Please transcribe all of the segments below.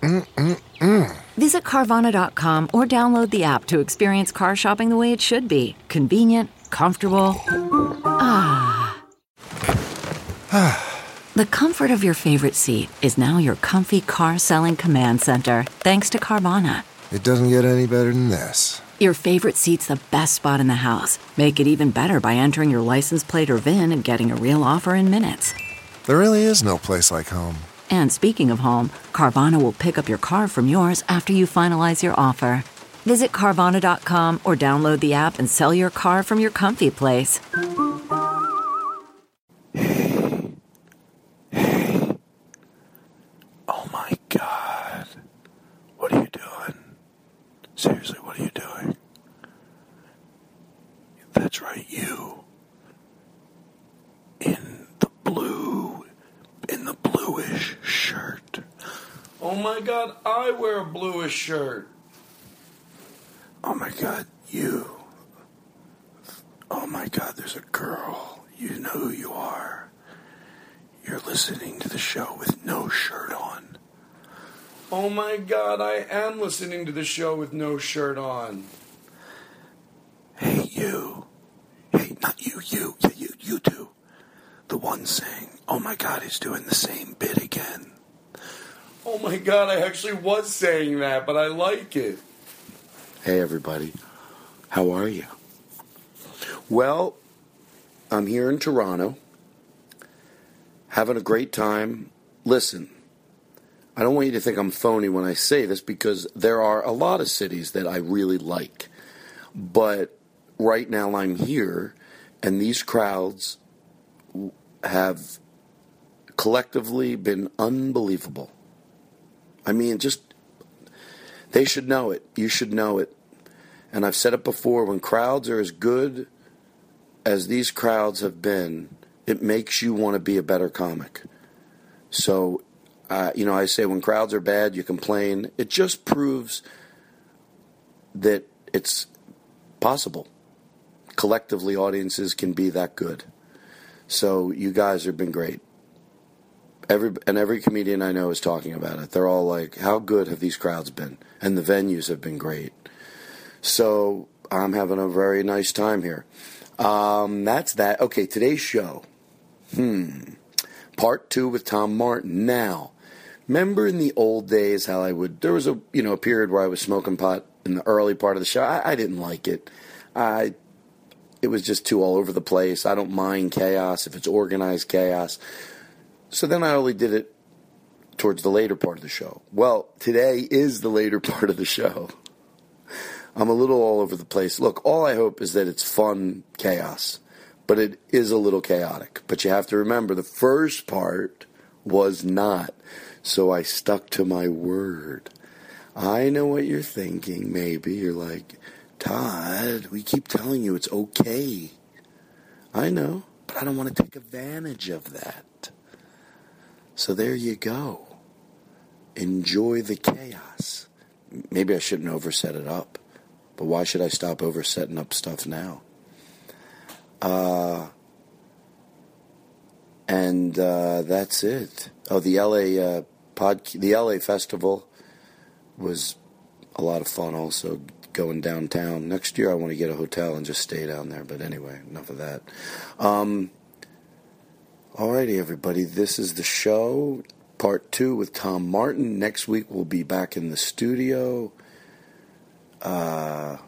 Mm-mm-mm. Visit Carvana.com or download the app to experience car shopping the way it should be convenient, comfortable. Ah. the comfort of your favorite seat is now your comfy car selling command center, thanks to Carvana. It doesn't get any better than this. Your favorite seat's the best spot in the house. Make it even better by entering your license plate or VIN and getting a real offer in minutes. There really is no place like home. And speaking of home, Carvana will pick up your car from yours after you finalize your offer. Visit Carvana.com or download the app and sell your car from your comfy place. Oh my god. What are you doing? Seriously, what are you doing? That's right, you. In the blue, in the bluish shirt. Oh my god, I wear a bluish shirt. Oh my god, you. Oh my god, there's a girl. You know who you are. You're listening to the show with no shirt on. Oh my god, I am listening to the show with no shirt on. Hey, you. Hey, not you, you. Yeah, you, you two. The one saying, oh my god, he's doing the same bit again. Oh my god, I actually was saying that, but I like it. Hey, everybody. How are you? Well, I'm here in Toronto, having a great time. Listen, I don't want you to think I'm phony when I say this because there are a lot of cities that I really like. But right now I'm here, and these crowds have collectively been unbelievable. I mean, just, they should know it. You should know it. And I've said it before when crowds are as good as these crowds have been, it makes you want to be a better comic. So, uh, you know, I say when crowds are bad, you complain. It just proves that it's possible. Collectively, audiences can be that good. So, you guys have been great. Every and every comedian I know is talking about it. They're all like, "How good have these crowds been?" And the venues have been great. So I'm having a very nice time here. Um, that's that. Okay, today's show. Hmm. Part two with Tom Martin. Now, remember in the old days how I would? There was a you know a period where I was smoking pot in the early part of the show. I, I didn't like it. I it was just too all over the place. I don't mind chaos if it's organized chaos. So then I only did it towards the later part of the show. Well, today is the later part of the show. I'm a little all over the place. Look, all I hope is that it's fun chaos, but it is a little chaotic. But you have to remember the first part was not, so I stuck to my word. I know what you're thinking, maybe. You're like, Todd, we keep telling you it's okay. I know, but I don't want to take advantage of that. So there you go. Enjoy the chaos. Maybe I shouldn't overset it up. But why should I stop over setting up stuff now? Uh, and uh, that's it. Oh, the LA uh, pod, the LA festival was a lot of fun. Also, going downtown next year, I want to get a hotel and just stay down there. But anyway, enough of that. Um, alrighty, everybody, this is the show, part two with Tom Martin. Next week we'll be back in the studio Uh,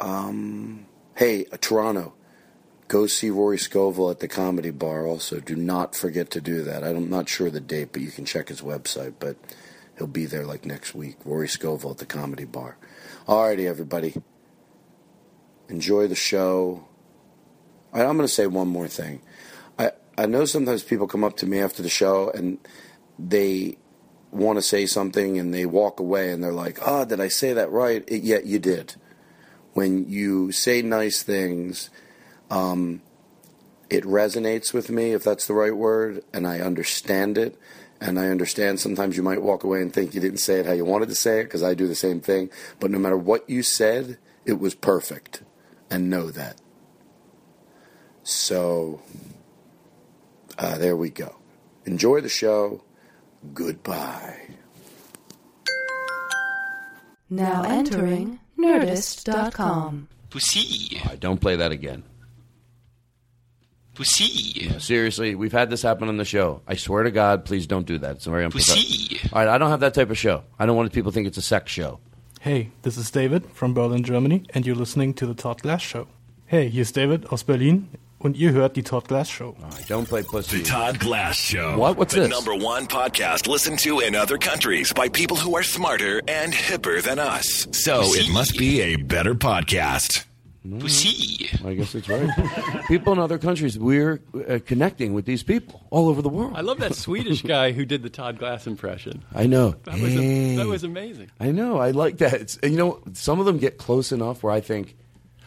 um, hey, uh, Toronto, go see Rory Scovel at the Comedy Bar. Also, do not forget to do that. I'm not sure the date, but you can check his website. But he'll be there like next week. Rory Scovel at the Comedy Bar. Alrighty, everybody. Enjoy the show. I'm going to say one more thing. I know sometimes people come up to me after the show and they want to say something and they walk away and they're like, "Oh, did I say that right?" It, yeah, you did. When you say nice things, um, it resonates with me, if that's the right word, and I understand it. And I understand sometimes you might walk away and think you didn't say it how you wanted to say it, because I do the same thing. But no matter what you said, it was perfect. And know that. So, uh, there we go. Enjoy the show. Goodbye. Now entering Nerdist.com. Pussy. All right, don't play that again. Pussy. Yeah, seriously, we've had this happen on the show. I swear to God, please don't do that. It's very unprofessional. Pussy. All right, I don't have that type of show. I don't want people to think it's a sex show. Hey, this is David from Berlin, Germany, and you're listening to the Todd Glass Show. Hey, hier ist David aus Berlin und ihr hört die Todd Glass Show. All right, don't play pussy. The Todd Glass Show. What? What's the this? number one podcast listened to in other countries by people who are smarter and hipper than us. So it must be a better podcast. Pussy. I guess it's right. people in other countries, we're uh, connecting with these people all over the world. I love that Swedish guy who did the Todd Glass impression. I know. That was, Hey. a, that was amazing. I know. I like that. It's, you know, some of them get close enough where I think,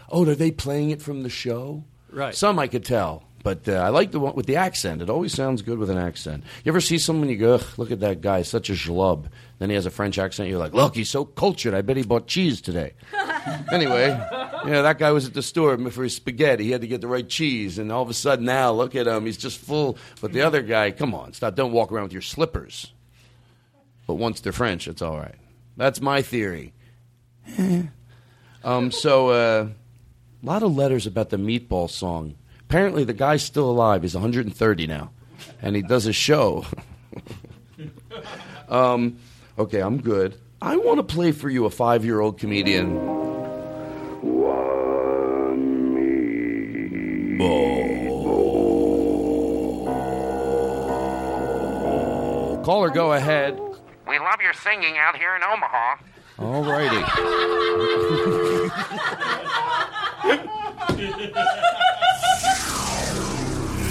oh, are they playing it from the show? Right. Some I could tell, but uh, I like the one with the accent. It always sounds good with an accent. You ever see someone you go, Ugh, look at that guy, such a schlub. Then he has a French accent. You're like, look, he's so cultured. I bet he bought cheese today. anyway, yeah, that guy was at the store for his spaghetti. He had to get the right cheese, and all of a sudden now, look at him. He's just full. But the other guy, come on, stop! Don't walk around with your slippers. But once they're French, it's all right. That's my theory. um, so, uh, a lot of letters about the meatball song. Apparently, the guy's still alive. He's 130 now, and he does a show. um, okay, I'm good. I want to play for you a five-year-old comedian. Caller, go ahead. We love your singing out here in Omaha. All righty.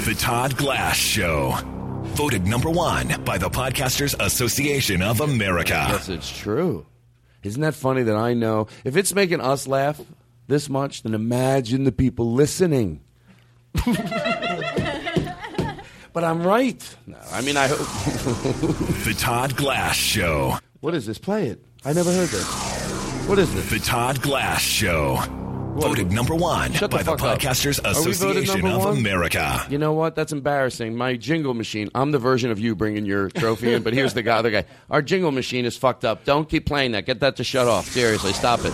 The Todd Glass Show. Voted number one by the Podcasters Association of America. Yes, it's true. Isn't that funny that I know if it's making us laugh this much, then imagine the people listening. but I'm right. No, I mean, I hope. The Todd Glass Show. what is this? Play it. I never heard this. What is this? The Todd Glass Show. Voted number one Shut by the, up. Podcasters voted Association of one? America. You know what? That's embarrassing. My jingle machine. I'm the version of you bringing your trophy in, but here's the guy, other guy. Our jingle machine is fucked up. Don't keep playing that. Get that to shut off. Seriously, stop it.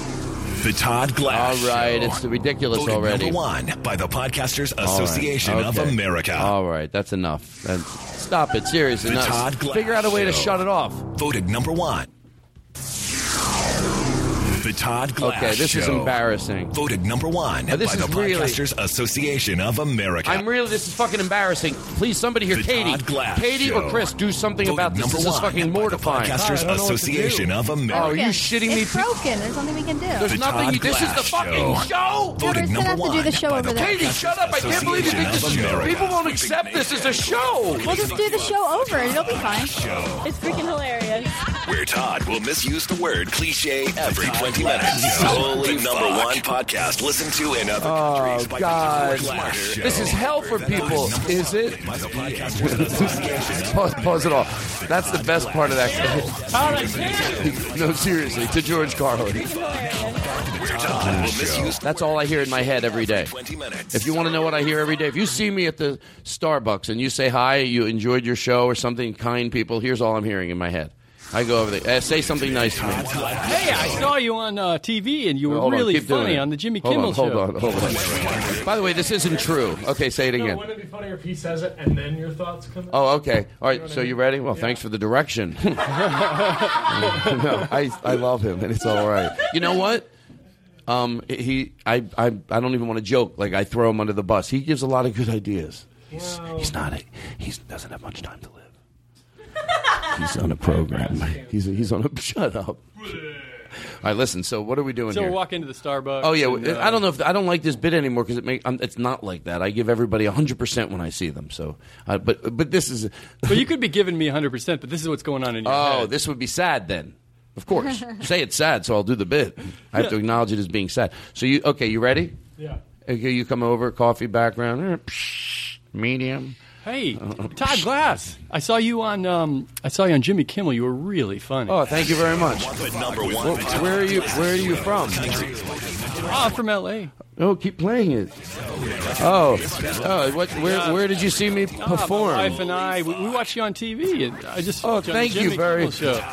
The Todd Glass All right, Show. it's ridiculous Voted already. number one by the Podcasters Association of okay. America. All right, that's enough. Then stop it. Seriously, The no. Todd Glass figure out a way to shut it off. Voted number one. The Todd Glass Okay, this is Show. embarrassing. Voted number one Now, this by the is really- Podcasters Association of America. I'm really. This is fucking embarrassing. Please, somebody here, The Katie, Todd Glass Katie Show. or Chris, do something Voted about this. number This is one fucking by the mortifying. Podcasters I don't know what to Association do. of Oh, America. are you shitting me? It's broken. There's nothing we can do. There's The nothing. Todd You, this is the Glass fucking Show. show. Voted just number have to do one the show by over the there. Katie, shut up! I can't believe you think this is. Association of People won't accept this as a show. We'll just do the show over and it'll be fine. Show. It's freaking hilarious. Where Todd will misuse the word cliche every 20 minutes. Holy number one podcast listened to in other oh, countries by Oh, God. people who. This is hell for people. Is it? By the Podcasters Association. Pause, pause it off. That's the best part of that. no, seriously, to George Carlin. Where Todd will misuse the That's all I hear in my head every day. 20 minutes. If you want to know what I hear every day, if you see me at the Starbucks and you say hi, you enjoyed your show or something, kind people, here's all I'm hearing in my head. I go over there. Uh, say something nice to me. Hey, I saw you on uh, TV and you were Hold on, really keep doing funny it. on the Jimmy Hold Kimmel on, show. Hold on, hold on. By the way, this isn't true. Okay, say it No, again. wouldn't it be funnier if he says it and then your thoughts come? Oh, okay. All right. So you ready? Well, thanks for the direction. no, I I love him, and it's all right. You know what? Um, he I I I don't even want to joke. Like I throw him under the bus. He gives a lot of good ideas. He's he's not a, he doesn't have much time to live. He's on a program. He's he's on a shut up. All right, listen. So what are we doing So here? we walk into the Starbucks. Oh yeah, and, uh, I don't know if I don't like this bit anymore because it make um, it's not like that. I give everybody hundred percent when I see them. So, uh, but but this is But you could be giving me 100, percent but this is what's going on in your oh head. this would be sad then. Of course, say it's sad, so I'll do the bit. I have to acknowledge it as being sad. So you okay? You ready? Yeah. Okay, you come over, coffee background, medium. Hey, Todd Glass. I saw you on. Um, I saw you on Jimmy Kimmel. You were really funny. Oh, thank you very much. number one. Well, where are you? Where are you from? Oh, I'm from L.A. Oh, keep playing it. Oh, oh what, where, where did you see me No, perform? My wife and I, we, we watched you on TV, and I just. Oh, thank you very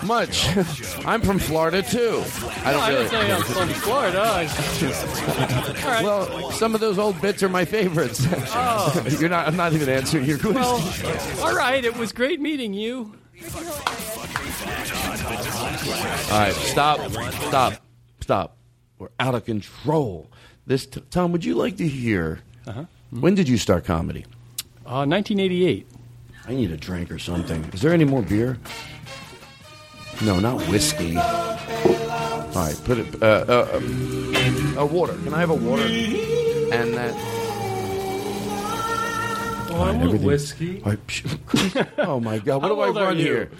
much. I'm from Florida too. I don't I really. say I'm from Florida. I- All right. Well, some of those old bits are my favorites. Oh. You're not. I'm not even answering your question. well, all right. It was great meeting you. All right, stop, stop, stop. We're out of control. This t- Tom, would you like to hear? Uh-huh. When did you start comedy? Uh, 1988. I need a drink or something. Is there any more beer? No, not whiskey. All right, put it. Uh, uh, um, uh, water. Can I have a water? And that. Oh, I want everything- whiskey. Right, oh my God! What do I old are run you? here?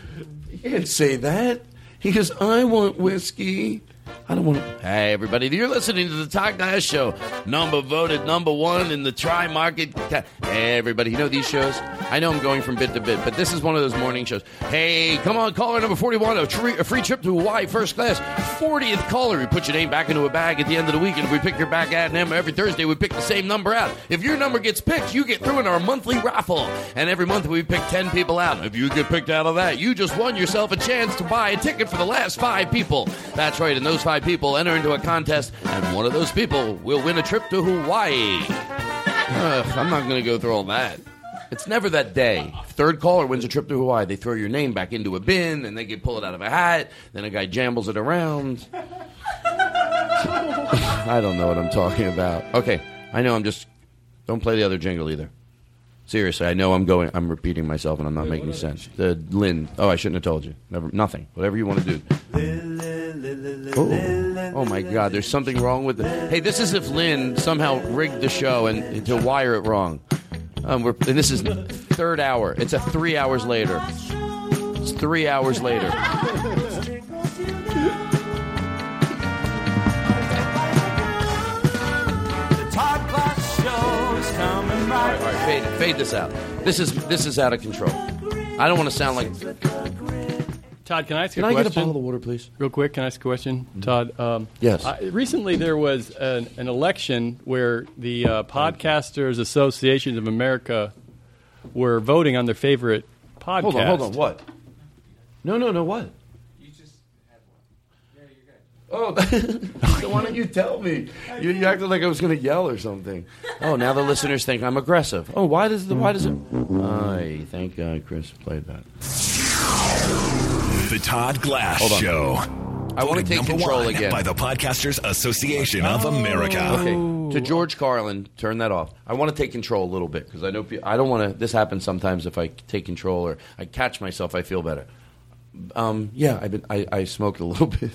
You can't say that. He goes, "I want whiskey." I don't want. to. Hey, everybody! You're listening to the Todd Glass Show, number voted number one in the Tri Market. Hey, everybody! You know these shows? I know I'm going from bit to bit, but this is one of those morning shows. Hey, come on, caller number 41, a, a free trip to Hawaii, first class. 40th caller. We put your name back into a bag at the end of the week, and if we pick your back ad number every Thursday, we pick the same number out. If your number gets picked, you get through in our monthly raffle, and every month we pick 10 people out. If you get picked out of that, you just won yourself a chance to buy a ticket for the last five people. That's right, and those five people enter into a contest, and one of those people will win a trip to Hawaii. Ugh, I'm not going to go through all that. It's never that day. Third caller wins a trip to Hawaii. They throw your name back into a bin, and they get pull it out of a hat. Then a guy jambles it around. I don't know what I'm talking about. Okay, I know I'm just. Don't play the other jingle either. Seriously, I know I'm going. I'm repeating myself, and I'm not making sense. The Lynn. Oh, I shouldn't have told you. Never. Nothing. Whatever you want to do. Oh, oh my God! There's something wrong with it. Hey, this is if Lynn somehow rigged the show and to wire it wrong. Um, we're, and this is third hour. It's a three hours later. It's three hours later. Show is coming right. All right, fade, fade this out. This is this is out of control. I don't want to sound like. Todd, can I ask Can a I question? Can I get a bottle of water, please? Real quick, can I ask a question, Todd? Um, Yes. I, recently, there was an, an election where the uh, Podcasters Association of America were voting on their favorite podcast. Hold on, hold on. What? No, no, no. What? Oh, so why don't you tell me? You, you acted like I was going to yell or something. Oh, now the listeners think I'm aggressive. Oh, why does the why does it? I thank God Chris played that. The Todd Glass. Show. I want to take control again. by the Podcasters Association of America. Okay, to George Carlin, turn that off. I want to take control a little bit because I know I don't want to. This happens sometimes if I take control or I catch myself, I feel better. Um, yeah, I've been, I, I smoked a little bit,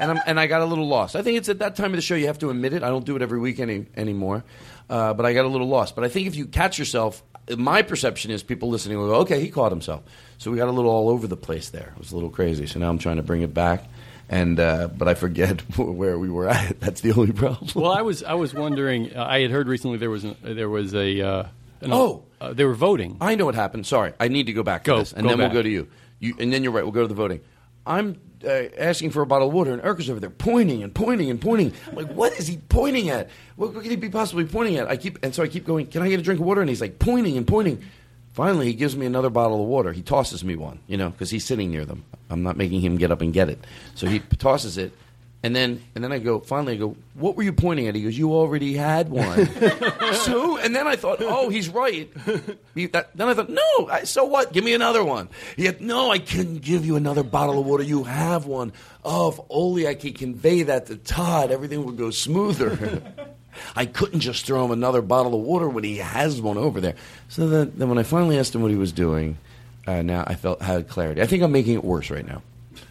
and I'm, and I got a little lost. I think it's at that time of the show you have to admit it. I don't do it every week any anymore, uh, but I got a little lost. But I think if you catch yourself, my perception is people listening will go, "Okay, he caught himself." So we got a little all over the place there. It was a little crazy. So now I'm trying to bring it back, and uh, but I forget where we were at. That's the only problem. Well, I was I was wondering. Uh, I had heard recently there was an, there was a uh, an- Oh. uh, they were voting. I know what happened. Sorry, I need to go back to Go, this, and go then back. we'll go to you. You, and then you're right. We'll go to the voting. I'm uh, asking for a bottle of water, and Eric's over there pointing and pointing and pointing. I'm like, what is he pointing at? What, what could he be possibly pointing at? I keep and so I keep going. Can I get a drink of water? And he's like pointing and pointing. Finally, he gives me another bottle of water. He tosses me one, you know, because he's sitting near them. I'm not making him get up and get it. So he tosses it, and then and then I go. Finally, I go. What were you pointing at? He goes, "You already had one." so, and then I thought, oh, he's right. He- that- then I thought, no. I, so what? Give me another one. He had, no, I couldn't give you another bottle of water. You have one. Oh, if only I could convey that to Todd, everything would go smoother. I couldn't just throw him another bottle of water when he has one over there. So then, then when I finally asked him what he was doing, uh, now I felt had clarity. I think I'm making it worse right now.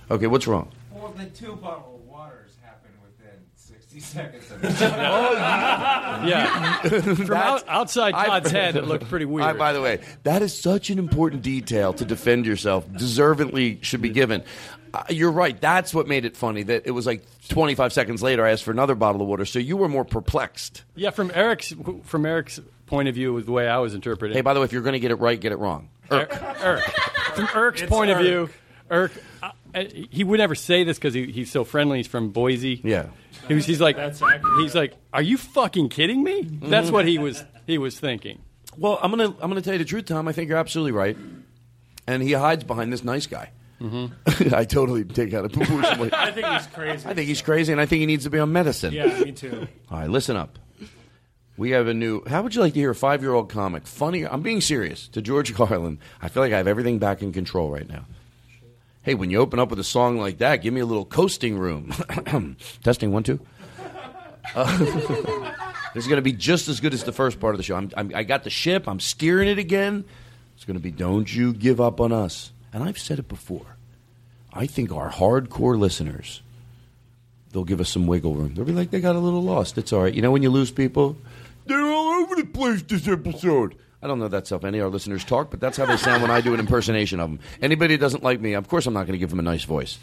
Okay, what's wrong? Well, the two bottle of waters happened within 60 seconds of Oh, yeah. From That's- out, outside I- Todd's head, it looked pretty weird. I- by the way, that is such an important detail to defend yourself. Deservedly should be given. Uh, you're right. That's what made it funny. That it was like 25 seconds later, I asked for another bottle of water. So you were more perplexed. yeah, from Eric's from Eric's point of view, was the way I was interpreting. Hey, by the way, if you're going to get it right, get it wrong. Eric, Eric. From Eric's It's point of view, Eric, uh, uh, he would never say this because he, he's so friendly. He's from Boise. Yeah. He was, he's like, he's like, are you fucking kidding me? That's what he was he was thinking. Well, I'm gonna I'm gonna tell you the truth, Tom. I think you're absolutely right. And he hides behind this nice guy. Mm-hmm. I totally take out a poo poo. I think he's crazy. I think he's crazy, and I think he needs to be on medicine. Yeah, me too. All right, listen up. We have a new. How would you like to hear a five year old comic? Funny. I'm being serious. To George Carlin, I feel like I have everything back in control right now. Hey, when you open up with a song like that, give me a little coasting room. Testing one two. Uh, this is going to be just as good as the first part of the show. I'm, I'm, I got the ship. I'm steering it again. It's going to be "Don't you give up on us." And I've said it before. I think our hardcore listeners they'll give us some wiggle room. They'll be like, they got a little lost. It's all right. You know, when you lose people, they're all over the place this episode. I don't know that stuff. any of our listeners talk, but that's how they sound when I do an impersonation of them. Anybody who doesn't like me, of course, I'm not going to give them a nice voice.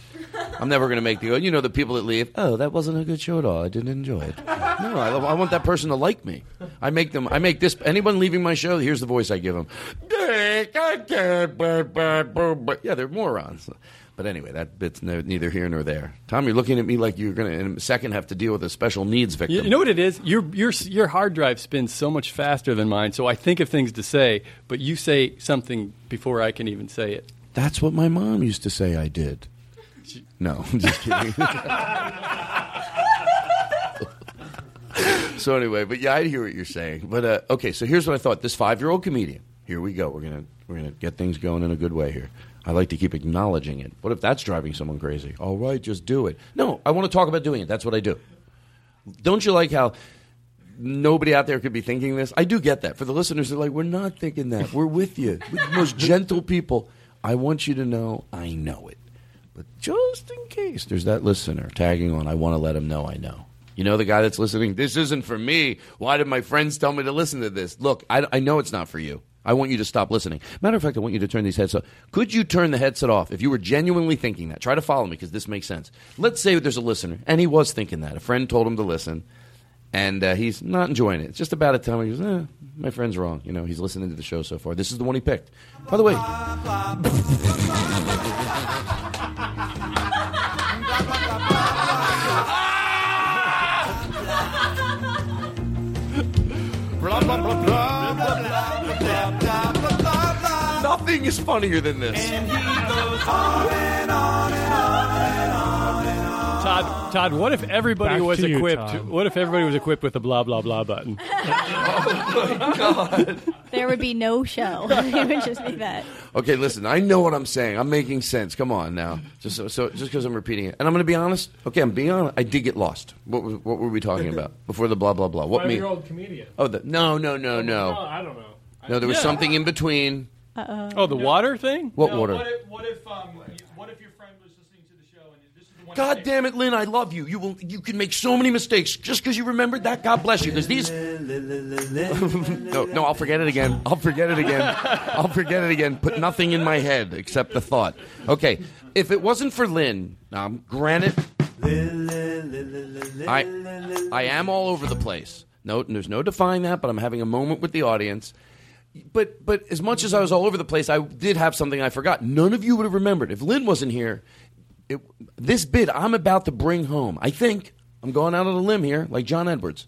I'm never going to make the, you know, the people that leave, oh, that wasn't a good show at all. I didn't enjoy it. No, I, I want that person to like me. I make them, I make this, anyone leaving my show, here's the voice I give them. Yeah, they're morons. But anyway, that bit's no, neither here nor there. Tom, you're looking at me like you're going to, in a second, have to deal with a special needs victim. You, you know what it is? Your your your hard drive spins so much faster than mine, so I think of things to say, but you say something before I can even say it. That's what my mom used to say I did. No, I'm just kidding. so anyway, but yeah, I hear what you're saying. But uh, okay, so here's what I thought. This five-year-old comedian. Here we go. We're gonna we're gonna get things going in a good way here. I like to keep acknowledging it. What if that's driving someone crazy? All right, just do it. No, I want to talk about doing it. That's what I do. Don't you like how nobody out there could be thinking this? I do get that. For the listeners, they're like, we're not thinking that. We're with you. We're the most gentle people. I want you to know I know it. But just in case there's that listener tagging on, I want to let him know I know. You know the guy that's listening? This isn't for me. Why did my friends tell me to listen to this? Look, I, I know it's not for you. I want you to stop listening. Matter of fact, I want you to turn these headsets off. Could you turn the headset off if you were genuinely thinking that? Try to follow me because this makes sense. Let's say there's a listener, and he was thinking that. A friend told him to listen, and uh, he's not enjoying it. It's just about a time he goes, eh, my friend's wrong. You know, he's listening to the show so far. This is the one he picked. By the way, nothing is funnier than this. Todd, Todd, what if everybody Back was to you, equipped? Tom. what if everybody was equipped with a blah blah blah button? Oh God, There would be no show. it would just be that. Okay, listen. I know what I'm saying. I'm making sense. Come on now. Just so, so just because I'm repeating it, and I'm going to be honest. Okay, I'm being honest. I did get lost. What was, what were we talking about before the blah blah blah? What me? Five-year-old comedian. Oh, the, no, no, no, Oh, no. I don't know. No, there was Yeah. something in between. Uh-oh. Oh, the water thing? What No, water? What if, what if, um, you- what if your friend was listening to the show and this is the one? God damn it, Lynn! I love you. You will. You can make so many mistakes just because you remembered that. God bless you. Because these. no, no, I'll forget it again. I'll forget it again. I'll forget it again. Put nothing in my head except the thought. Okay, if it wasn't for Lynn, um, granted, I, I am all over the place. No, there's no defying that. But I'm having a moment with the audience. But but as much as I was all over the place, I did have something I forgot. None of you would have remembered if Lynn wasn't here. It, this bit I'm about to bring home. I think I'm going out on a limb here, like John Edwards,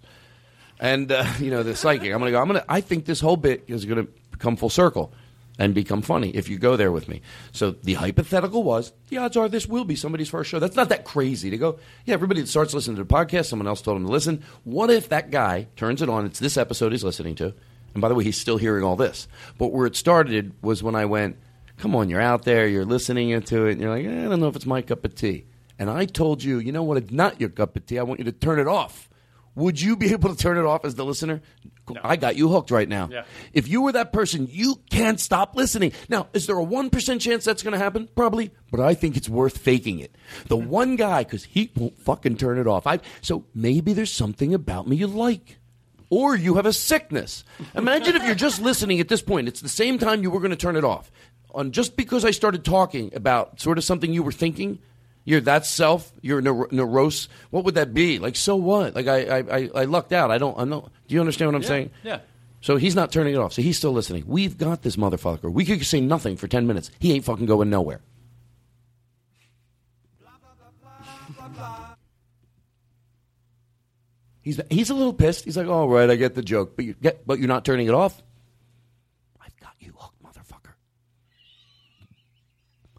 and uh, you know the psychic. I'm gonna go. I'm gonna. I think this whole bit is gonna come full circle. and become funny if you go there with me. So the hypothetical was the odds are this will be somebody's first show. That's not that crazy to go, yeah, everybody that starts listening to the podcast, someone else told him to listen. What if that guy turns it on? It's this episode he's listening to. And by the way, he's still hearing all this. But where it started was when I went, come on, you're out there, you're listening into it, and you're like, eh, I don't know if it's my cup of tea. And I told you, you know what, it's not your cup of tea. I want you to turn it off. Would you be able to turn it off as the listener? I got you hooked right now. Yeah. If you were that person, you can't stop listening. Now, is there a 1% chance that's going to happen? Probably, but I think it's worth faking it. The one guy, because he won't fucking turn it off. I, so maybe there's something about me you like. Or you have a sickness. Imagine if you're just listening at this point. It's the same time you were going to turn it off. On just because I started talking about sort of something you were thinking, you're that self, you're neur- neurose. What would that be? Like, so what? Like, I, I, I, I lucked out. I don't, I know. Do you understand what I'm Yeah, saying? yeah. So he's not turning it off. So he's still listening. We've got this motherfucker. We could say nothing for 10 minutes. He ain't fucking going nowhere. He's, he's a little pissed. He's like, all right, I get the joke. But, you get, but you're not turning it off? I've got you hooked, motherfucker.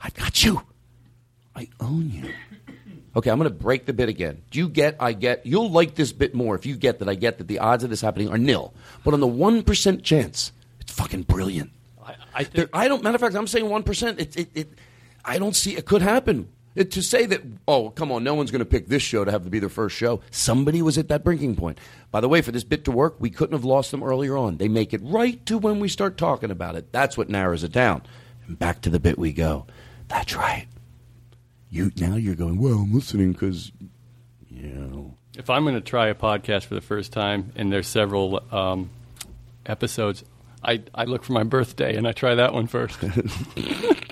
I've got you. I own you. Okay, I'm going to break the bit again. Do you get? I get. You'll like this bit more if you get that. I get that the odds of this happening are nil. But on the one percent chance, it's fucking brilliant. I, I think There, I don't. Matter of fact, I'm saying one percent. It, it, it. I don't see it could happen. It, to say that, oh, come on, no one's going to pick this show to have to be their first show. Somebody was at that breaking point. By the way, for this bit to work, we couldn't have lost them earlier on. They make it right to when we start talking about it. That's what narrows it down. And back to the bit we go. That's right. You now you're going. Well, I'm listening because, you know. If I'm going to try a podcast for the first time and there's several um, episodes, I, I look for my birthday and I try that one first.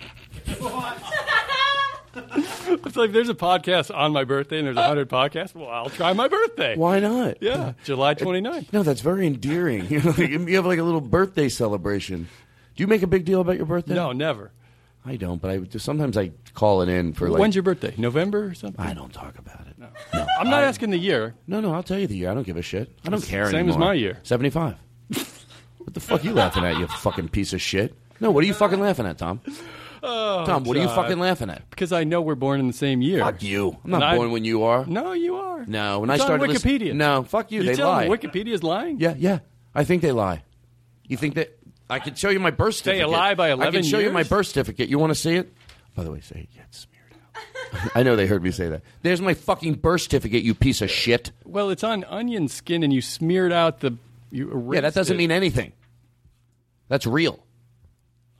it's like there's a podcast on my birthday and there's a uh, hundred podcasts. Well, I'll try my birthday. Why not? Yeah, July 29th. No, that's very endearing. You know, you have like a little birthday celebration. Do you make a big deal about your birthday? No, never. I don't, but I sometimes I call it in for like. When's your birthday? November or something? I don't talk about it. No, I'm not asking the year. No, no, I'll tell you the year. I don't give a shit. I don't care anymore. Same as my year. Seventy-five. what the fuck are you laughing at? You fucking piece of shit. No, what are you fucking laughing at, Tom? Oh, Tom, what are you God. fucking laughing at? Because I know we're born in the same year. Fuck you. I'm And not I- born when you are. No, you are. No, when It's I on started listen- Wikipedia. no, fuck you. You they lie. me Wikipedia's lying? Yeah, yeah. I think they lie. You think that I could show you my birth Stay certificate? alive by I 11 can show you my years? birth certificate. You want to see it? By the way, say it gets smeared out. I know they heard me say that. There's my fucking birth certificate, you piece of shit. Well, it's on onion skin, and you smeared out the. You Yeah, that doesn't it. mean anything. That's real.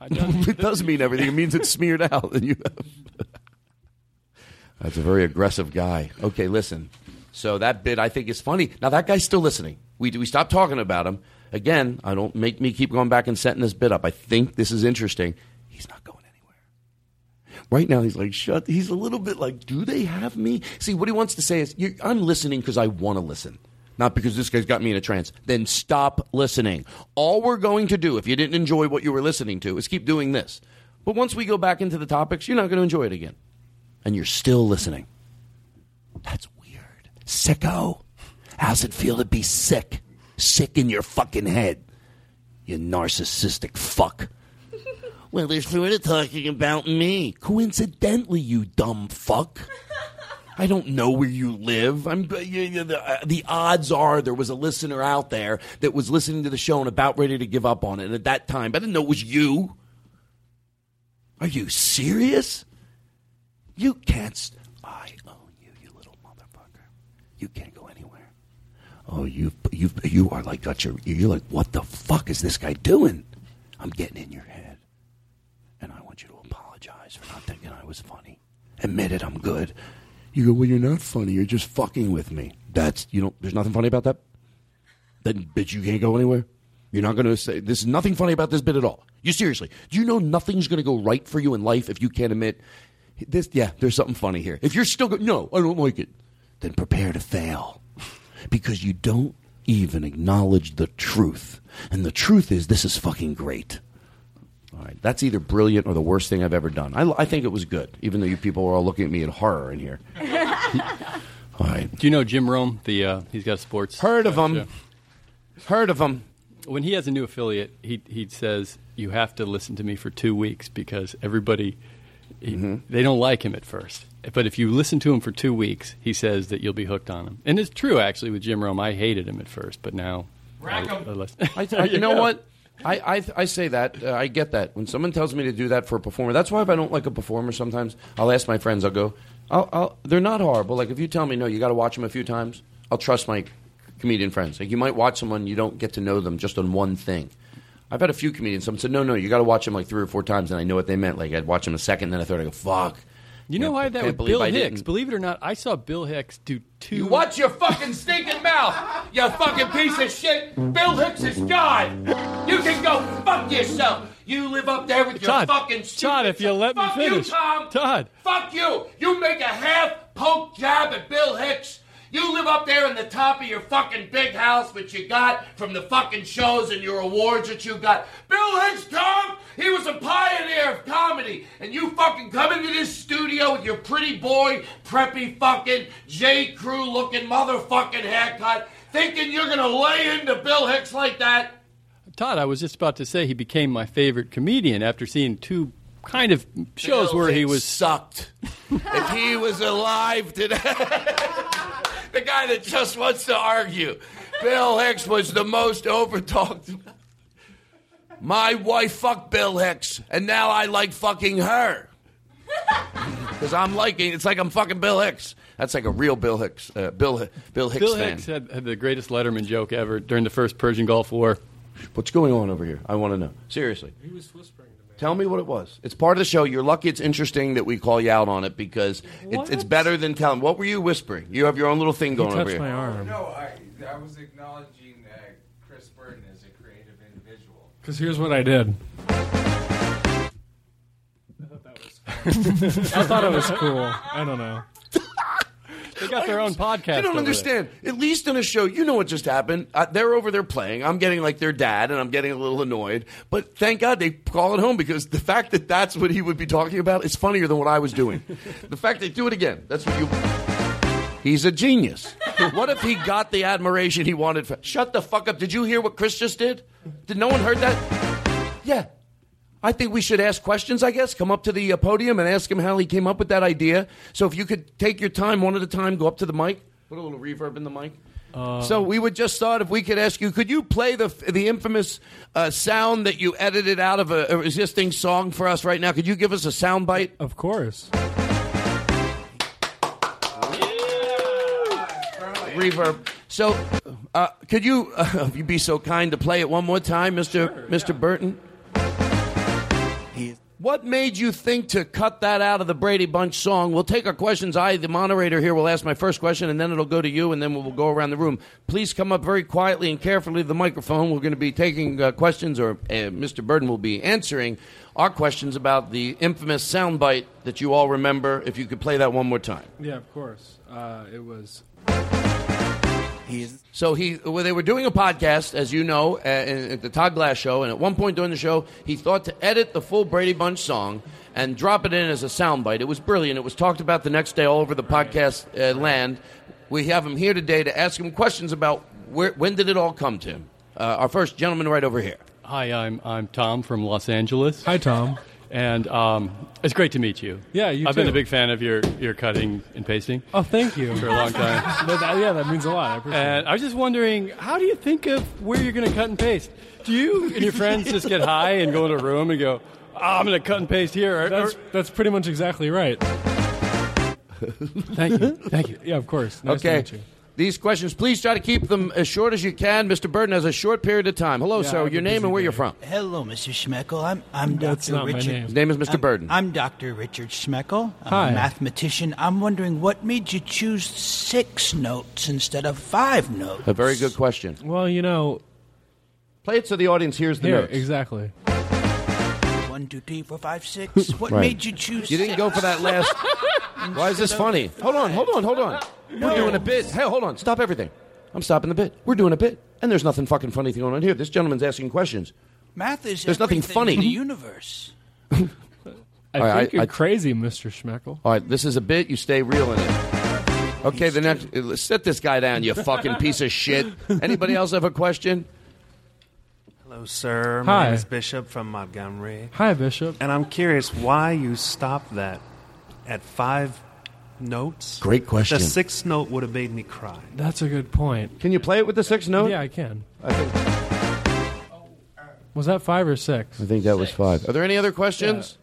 It does mean everything. It means it's smeared out. And you That's a very aggressive guy. Okay, listen. So that bit I think is funny. Now that guy's still listening. We we stopped talking about him. Again, I don't make me keep going back and setting this bit up. I think this is interesting. He's not going anywhere. Right now, he's like, shut. He's a little bit like, do they have me? See, what he wants to say is, I'm listening because I want to listen, not because this guy's got me in a trance. Then stop listening. All we're going to do, if you didn't enjoy what you were listening to, is keep doing this. But once we go back into the topics, you're not going to enjoy it again. And you're still listening. That's weird. Sicko. How's it feel to be sick? Sick in your fucking head. You narcissistic fuck. Well, they're sort of talking about me. Coincidentally, you dumb fuck. I don't know where you live. I'm you- the, uh, the odds are there was a listener out there that was listening to the show and about ready to give up on it. And at that time, I didn't know it was you. Are you serious? You can't. St- I own you, you little motherfucker. You can't go anywhere. Oh, you you you are like got your. You're like, what the fuck is this guy doing? I'm getting in your head, and I want you to apologize for not thinking I was funny. Admit it, I'm good. You go, well, you're not funny. You're just fucking with me. That's you know. There's nothing funny about that. Then, bitch, you can't go anywhere. You're not going to say there's nothing funny about this bit at all. You seriously? Do you know nothing's going to go right for you in life if you can't admit this? Yeah, there's something funny here. If you're still go, no, I don't like it. Then prepare to fail because you don't even acknowledge the truth. And the truth is, this is fucking great. All right, that's either brilliant or the worst thing I've ever done. I, I think it was good, even though you people were all looking at me in horror in here. All right. Do you know Jim Rome? The uh, he's got a sports. Heard of uh, him. show. Heard of him. when he has a new affiliate, he he says you have to listen to me for two weeks because everybody he, Mm-hmm. they don't like him at first. But if you listen to him for two weeks, he says that you'll be hooked on him. And it's true actually with Jim Rome. I hated him at first, but now I, I listen. I, I, you know what? I, I, I say that. Uh, I get that. When someone tells me to do that for a performer, that's why if I don't like a performer sometimes, I'll ask my friends, I'll go, I'll, I'll, they're not horrible. Like if you tell me, no, you got to watch them a few times, I'll trust my comedian friends. Like you might watch someone, you don't get to know them just on one thing. I've had a few comedians, someone said, no, no, you got to watch them like three or four times, and I know what they meant. Like I'd watch them a second, then a third, I go, fuck. You know Yeah, why I that with Bill I Hicks? didn't. Believe it or not, I saw Bill Hicks do two. You watch your fucking stinking mouth, you fucking piece of shit. Bill Hicks is God. You can go fuck yourself. You live up there with your Todd, fucking Todd, if you let me Fuck finish. you, Tom. Todd. Fuck you. You make a half poke jab at Bill Hicks. You live up there in the top of your fucking big house, which you got from the fucking shows and your awards that you got. Bill Hicks, Tom, he was a pioneer of comedy. And you fucking come into this studio with your pretty boy, preppy fucking J. Crew looking motherfucking haircut, thinking you're gonna lay into Bill Hicks like that. Todd, I was just about to say he became my favorite comedian after seeing two kind of shows Bill where he was sucked. if he was alive today, the guy that just wants to argue, Bill Hicks was the most overtalked. My wife fucked Bill Hicks, and now I like fucking her. Because I'm liking, it's like I'm fucking Bill Hicks. That's like a real Bill Hicks, uh, Bill Bill Hicks Bill fan. Hicks had, had the greatest Letterman joke ever during the first Persian Gulf War. What's going on over here? I want to know. Seriously. He was whispering to me. Tell me what it was. It's part of the show. You're lucky it's interesting that we call you out on it because it, it's better than telling. What were you whispering? You have your own little thing going over here. my arm. No, I, I was acknowledging uh, Chris Burton as a creative individual. Because here's what I did. I thought it was cool. I don't know. They got their own podcast. You don't understand. At least in a show, you know what just happened. Uh, they're over there playing. I'm getting like their dad, and I'm getting a little annoyed. But thank God they call it home because the fact that that's what he would be talking about is funnier than what I was doing. the fact they do it again. That's what you. He's a genius. what if he got the admiration he wanted? For, shut the fuck up. Did you hear what Chris just did? Did no one heard that? Yeah. I think we should ask questions, I guess. Come up to the uh, podium and ask him how he came up with that idea. So if you could take your time one at a time, go up to the mic, put a little reverb in the mic. so we would just thought if we could ask you, could you play the the infamous uh, sound that you edited out of a, a existing song for us right now? Could you give us a sound bite? Of course. Reverb. So, uh, could you, uh, if you be so kind to play it one more time, Mister Mister Burton? What made you think to cut that out of the Brady Bunch song? We'll take our questions. I, the moderator here, will ask my first question, and then it'll go to you, and then we'll go around the room. Please come up very quietly and carefully to the microphone. We're going to be taking uh, questions, or uh, Mr. Burton will be answering our questions about the infamous soundbite that you all remember. If you could play that one more time. Yeah, of course. Uh, it was. So he, well, they were doing a podcast, as you know, uh, at the Todd Glass show, and at one point during the show, he thought to edit the full Brady Bunch song and drop it in as a soundbite. It was brilliant. It was talked about the next day all over the podcast uh, land. We have him here today to ask him questions about where, when did it all come to him. Uh, our first gentleman right over here. Hi, I'm I'm Tom from Los Angeles. Hi, Tom. And um, it's great to meet you. Yeah, you I've been a big fan of your, your cutting and pasting. Oh, thank you. For a long time. That- that- yeah, that means a lot. I appreciate it. And I was just wondering, how do you think of where you're going to cut and paste? Do you and your friends just get high and go in a room and go, oh, I'm going to cut and paste here? Or- That's, that's pretty much exactly right. Thank you. Thank you. Yeah, of course. Nice to okay. Meet you. These questions, please try to keep them as short as you can. Mr. Burton has a short period of time. Hello, Yeah, sir. Your name and where day. you're from. Hello, Mr. Schmeckel. I'm I'm That's Dr. not my Richard. name. His name is Mr. I'm- Burton. I'm Dr. Richard Schmeckel. I'm Hi. a mathematician. I'm wondering what made you choose six notes instead of five notes. A very good question. Well, you know, Play it so the audience hears the here, notes. exactly. One, two, three, four, five, six. What Right. made you choose? You didn't go for that last. Why is this funny? Hold on, hold on, hold on. We're doing a bit. Hey, hold on. Stop everything. I'm stopping the bit. We're doing a bit. And there's nothing fucking funny going on here. This gentleman's asking questions. Math is There's nothing everything funny. in the universe. I All right, think you're I- crazy, Mr. Schmeckel. All right, this is a bit. You stay real in it. Okay, the next. uh, Sit this guy down, you fucking piece of shit. Anybody else have a question? Hello, sir. Hi. Name is Bishop from Montgomery. Hi, Bishop. And I'm curious why you stopped that at five notes. Great question. The sixth note would have made me cry. That's a good point. Can you play it with the sixth note? Yeah, I can. I think, Was that five or six? I think that was five. Are there any other questions?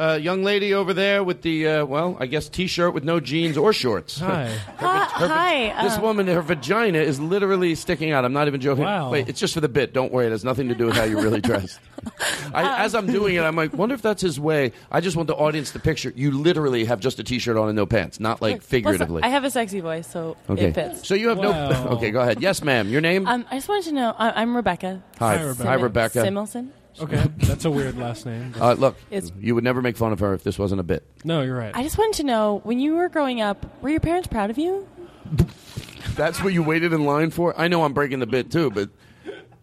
Uh, young lady over there with the uh, well, I guess t-shirt with no jeans or shorts. Hi. Hi. hi, This uh, woman, her vagina is literally sticking out. I'm not even joking. Wow. Wait, it's just for the bit. Don't worry. It has nothing to do with how you're really dressed. I, as I'm doing it, I'm like, wonder if that's his way. I just want the audience to picture you literally have just a t-shirt on and no pants, not like Plus, figuratively. I have a sexy voice, so okay. it fits. So you have Wow. no. Okay, go ahead. Yes, ma'am. Your name? Um, I just wanted to know. I, I'm Rebecca. Hi. Hi, Rebecca. Hi, Rebecca. Simelson. Okay, that's a weird last name. Uh, look, It's- you would never make fun of her if this wasn't a bit. no, you're right. I just wanted to know when you were growing up, were your parents proud of you? That's what you waited in line for? I know I'm breaking the bit too, but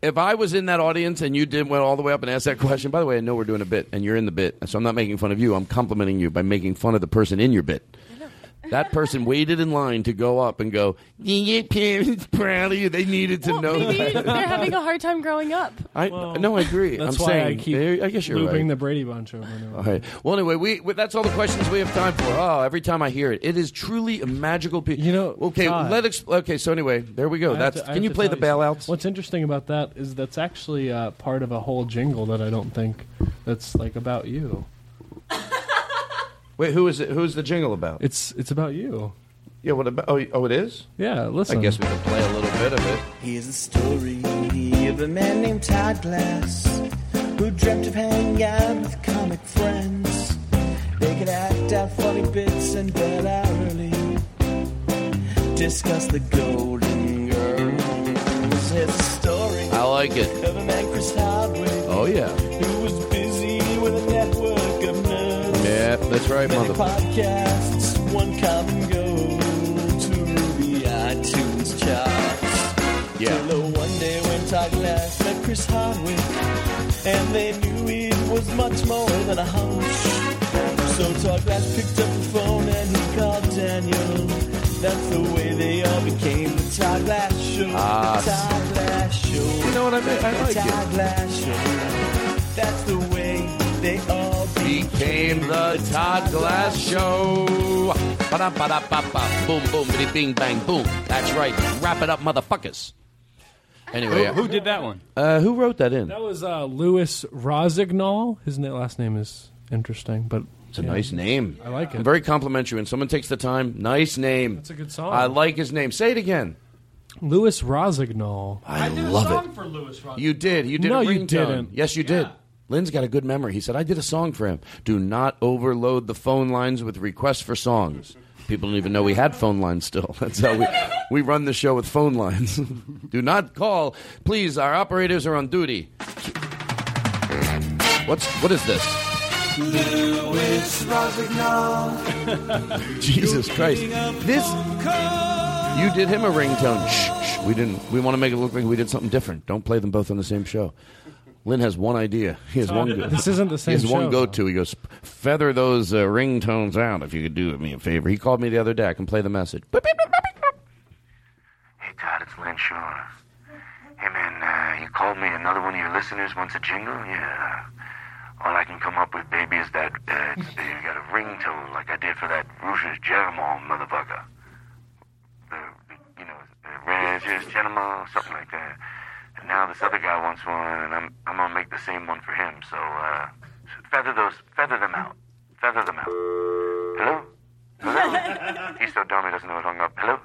if I was in that audience and you did went all the way up and asked that question, by the way, I know we're doing a bit and you're in the bit, so I'm not making fun of you. I'm complimenting you by making fun of the person in your bit. That person waited in line to go up and go, "Your parents proud of you." They needed to know Maybe that. they're having a hard time growing up. I no, I agree. That's I'm why saying, I keep eh, I guess you're looping right. the Brady Bunch over and over. All right. Well, anyway, we, we that's all the questions we have time for. Oh, every time I hear it, it is truly a magical piece. You know, okay. Todd. Let ex- okay. So anyway, there we go. I have That's. to- I can have you to play tell the bailouts? What's interesting about that is that's actually uh, part of a whole jingle that I don't think that's like about you. Wait, who is it? Who's the jingle about? It's it's about you. Yeah. What about? Oh, oh, it is. Yeah. Listen. I guess we can play a little bit of it. Here's a story of a man named Todd Glass who dreamt of hanging out with comic friends. They could act out funny bits and get out early. Discuss the Golden Girls. Here's a story I like it. of a man, Chris Hardwick, Oh yeah. Yeah, that's right, Many mother. podcasts, one common goal to the iTunes charts. Yeah. Till one day when Todd Glass met Chris Hardwick, and they knew it was much more than a hunch. So Todd Glass picked up the phone and he called Daniel. That's the way they all became the Todd Glass Show. Ah, the Todd Glass Show. You know what I mean? I the like it. Glass Show. That's the way they all Became the Todd Glass Show. Ba-da-ba-da-ba-ba. Boom, boom, bitty, bing, bang, boom. That's right. Wrap it up, motherfuckers. Anyway, Who- who did that one? Uh, who wrote that in? That was uh, Louis Rosignol. His na- last name is interesting, but It's a nice name. I like it. I'm very complimentary. When someone takes the time, nice name. That's a good song. I like his name. Say it again. Louis Rosignol. I, did a love song it. for Louis Rock. You did. You did No, a you ringtone. didn't. Yes, you did. Lynn's got a good memory. He said, I did a song for him. Do not overload the phone lines with requests for songs. People don't even know we had phone lines still. That's how we, we run the show with phone lines. Do not call. Please, our operators are on duty. What's what is this? Louis Rosignol. Jesus Christ. This You did him a ringtone. Shh, shh. We didn't we want to make it look like we did something different. Don't play them both on the same show. Lynn has one idea. He has one. Go- this isn't the same He has one go-to. He goes, "Feather those uh, ringtones out if you could do me a favor." He called me the other day. I can play the message. Hey, Todd, it's Lynn Shaw. Hey, man, uh, you called me. Another one of your listeners wants a jingle? Yeah. All I can come up with, baby, is that uh, you got a ringtone like I did for that Rufus Genimal motherfucker. The, the, you know, the Rufus Genimal, something like that. And now this other guy wants one, and I'm I'm gonna make the same one for him. So uh, feather those, feather them out, feather them out. Hello, hello. He's so dumb he doesn't know it hung up. Hello.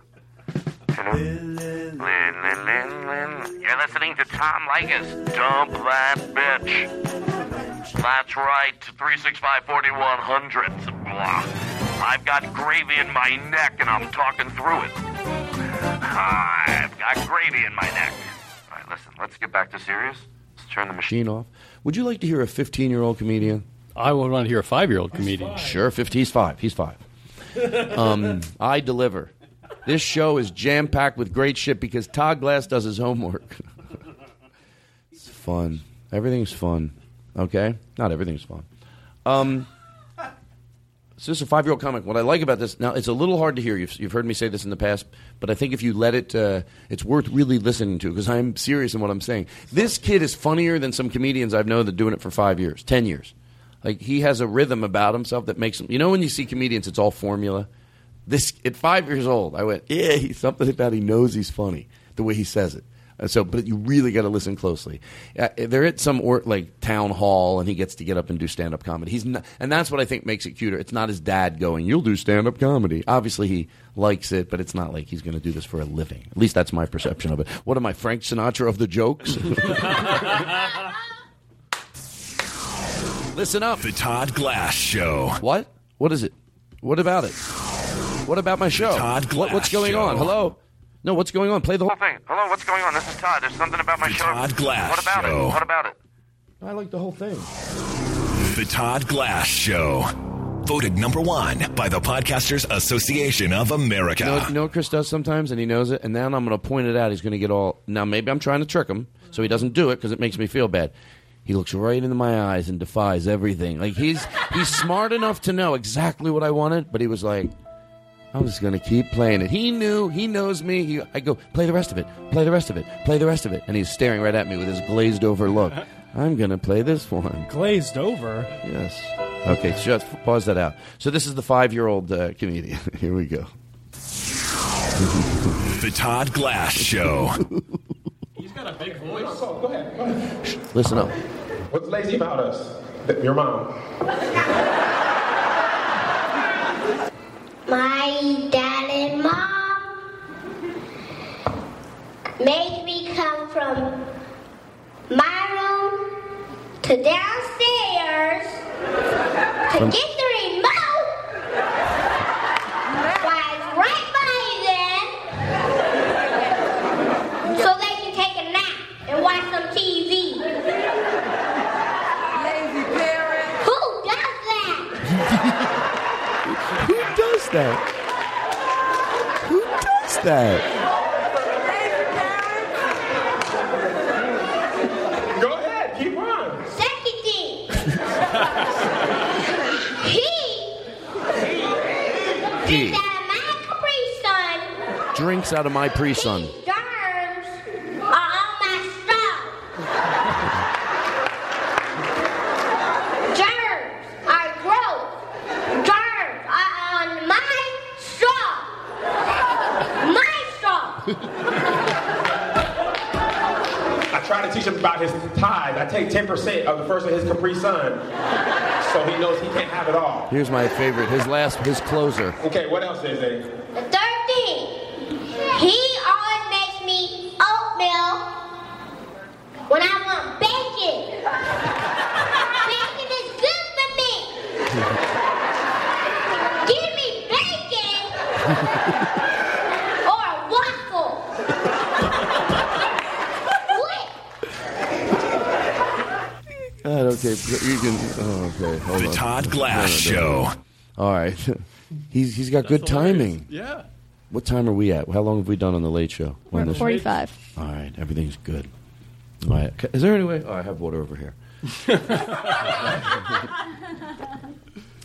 Hello? Lynn, Lynn, Lynn, Lynn. You're listening to Tom Likas. Dump that bitch. That's right. 365 4100. Blah. I've got gravy in my neck and I'm talking through it. I've got gravy in my neck. All right, listen, let's get back to serious. Let's turn the machine. Machine off. Would you like to hear a 15-year-old comedian? I would want to hear a five-year-old comedian. Sure, 50, he's five. He's five. Um, I deliver. This show is jam packed with great shit because Todd Glass does his homework. it's fun. Everything's fun. Okay, not everything's fun. Um, This is a five-year-old comic. What I like about this now, it's a little hard to hear. You've, you've heard me say this in the past, but I think if you let it, uh, it's worth really listening to because I'm serious in what I'm saying. This kid is funnier than some comedians I've known that doing it for five years, ten years. Like he has a rhythm about himself that makes him. You know, when you see comedians, it's all formula. This at five years old, I went, yeah, he's something about he knows he's funny the way he says it. So, but you really got to listen closely. Uh, they're at some or, like town hall, and he gets to get up and do stand up comedy. He's not, and that's what I think makes it cuter. It's not his dad going, "You'll do stand up comedy." Obviously, he likes it, but it's not like he's going to do this for a living. At least that's my perception of it. What am I, Frank Sinatra of the jokes? Listen up. The Todd Glass Show. What? What is it? What about it? What about my show? Todd What- what's Glass going on? Hello? No, what's going on? Play the whole thing. Hello, what's going on? This is Todd. There's something about my show. Todd Glass What about Show. it? What about it? I like the whole thing. The Todd Glass Show. Voted number one by the Podcasters Association of America. You know, you know what Chris does sometimes, and he knows it, and now I'm going to point it out. He's going to get all. Now, maybe I'm trying to trick him, so he doesn't do it because it makes me feel bad. He looks right into my eyes and defies everything. Like he's he's smart enough to know exactly what I wanted, but he was like, I'm just going to keep playing it. He knew, he knows me. He, I go, play the rest of it, play the rest of it, play the rest of it, and he's staring right at me with his glazed over look. I'm going to play this one. Glazed over. Yes. Okay, just pause that out. So this is the five-year-old uh, comedian. Here we go. The Todd Glass Show. He's got a big voice. Go ahead. Go ahead. Listen up. What's lazy about us? Your mom. My dad and mom made me come from my room to downstairs to get the remote. Flies right by them so they can take a nap and watch some TV. Lazy parent. Who does that? Who does that? Who does that? Go ahead, keep on. Second thing. he He drinks out of my Capri Sun. drinks out of my pre-sun. Germs are on my straw. Germs are gross. Germs are on my straw. My straw. I try to teach him about his tithe. I take 10% of the first of his Capri Sun. So he knows he can't have it all. Here's my favorite. His last, his closer. Okay, what else is there? The third thing, he always makes me oatmeal when I want bacon. bacon is good for me. Give me bacon or a waffle. God, okay, you can. Oh, okay, hold The on. Todd Glass Show. All right, he's he's got good timing. Yeah. What time are we at? How long have we done on the late show? We're at this- 45. All right, everything's good. All right, is there any way? Oh, I have water over here.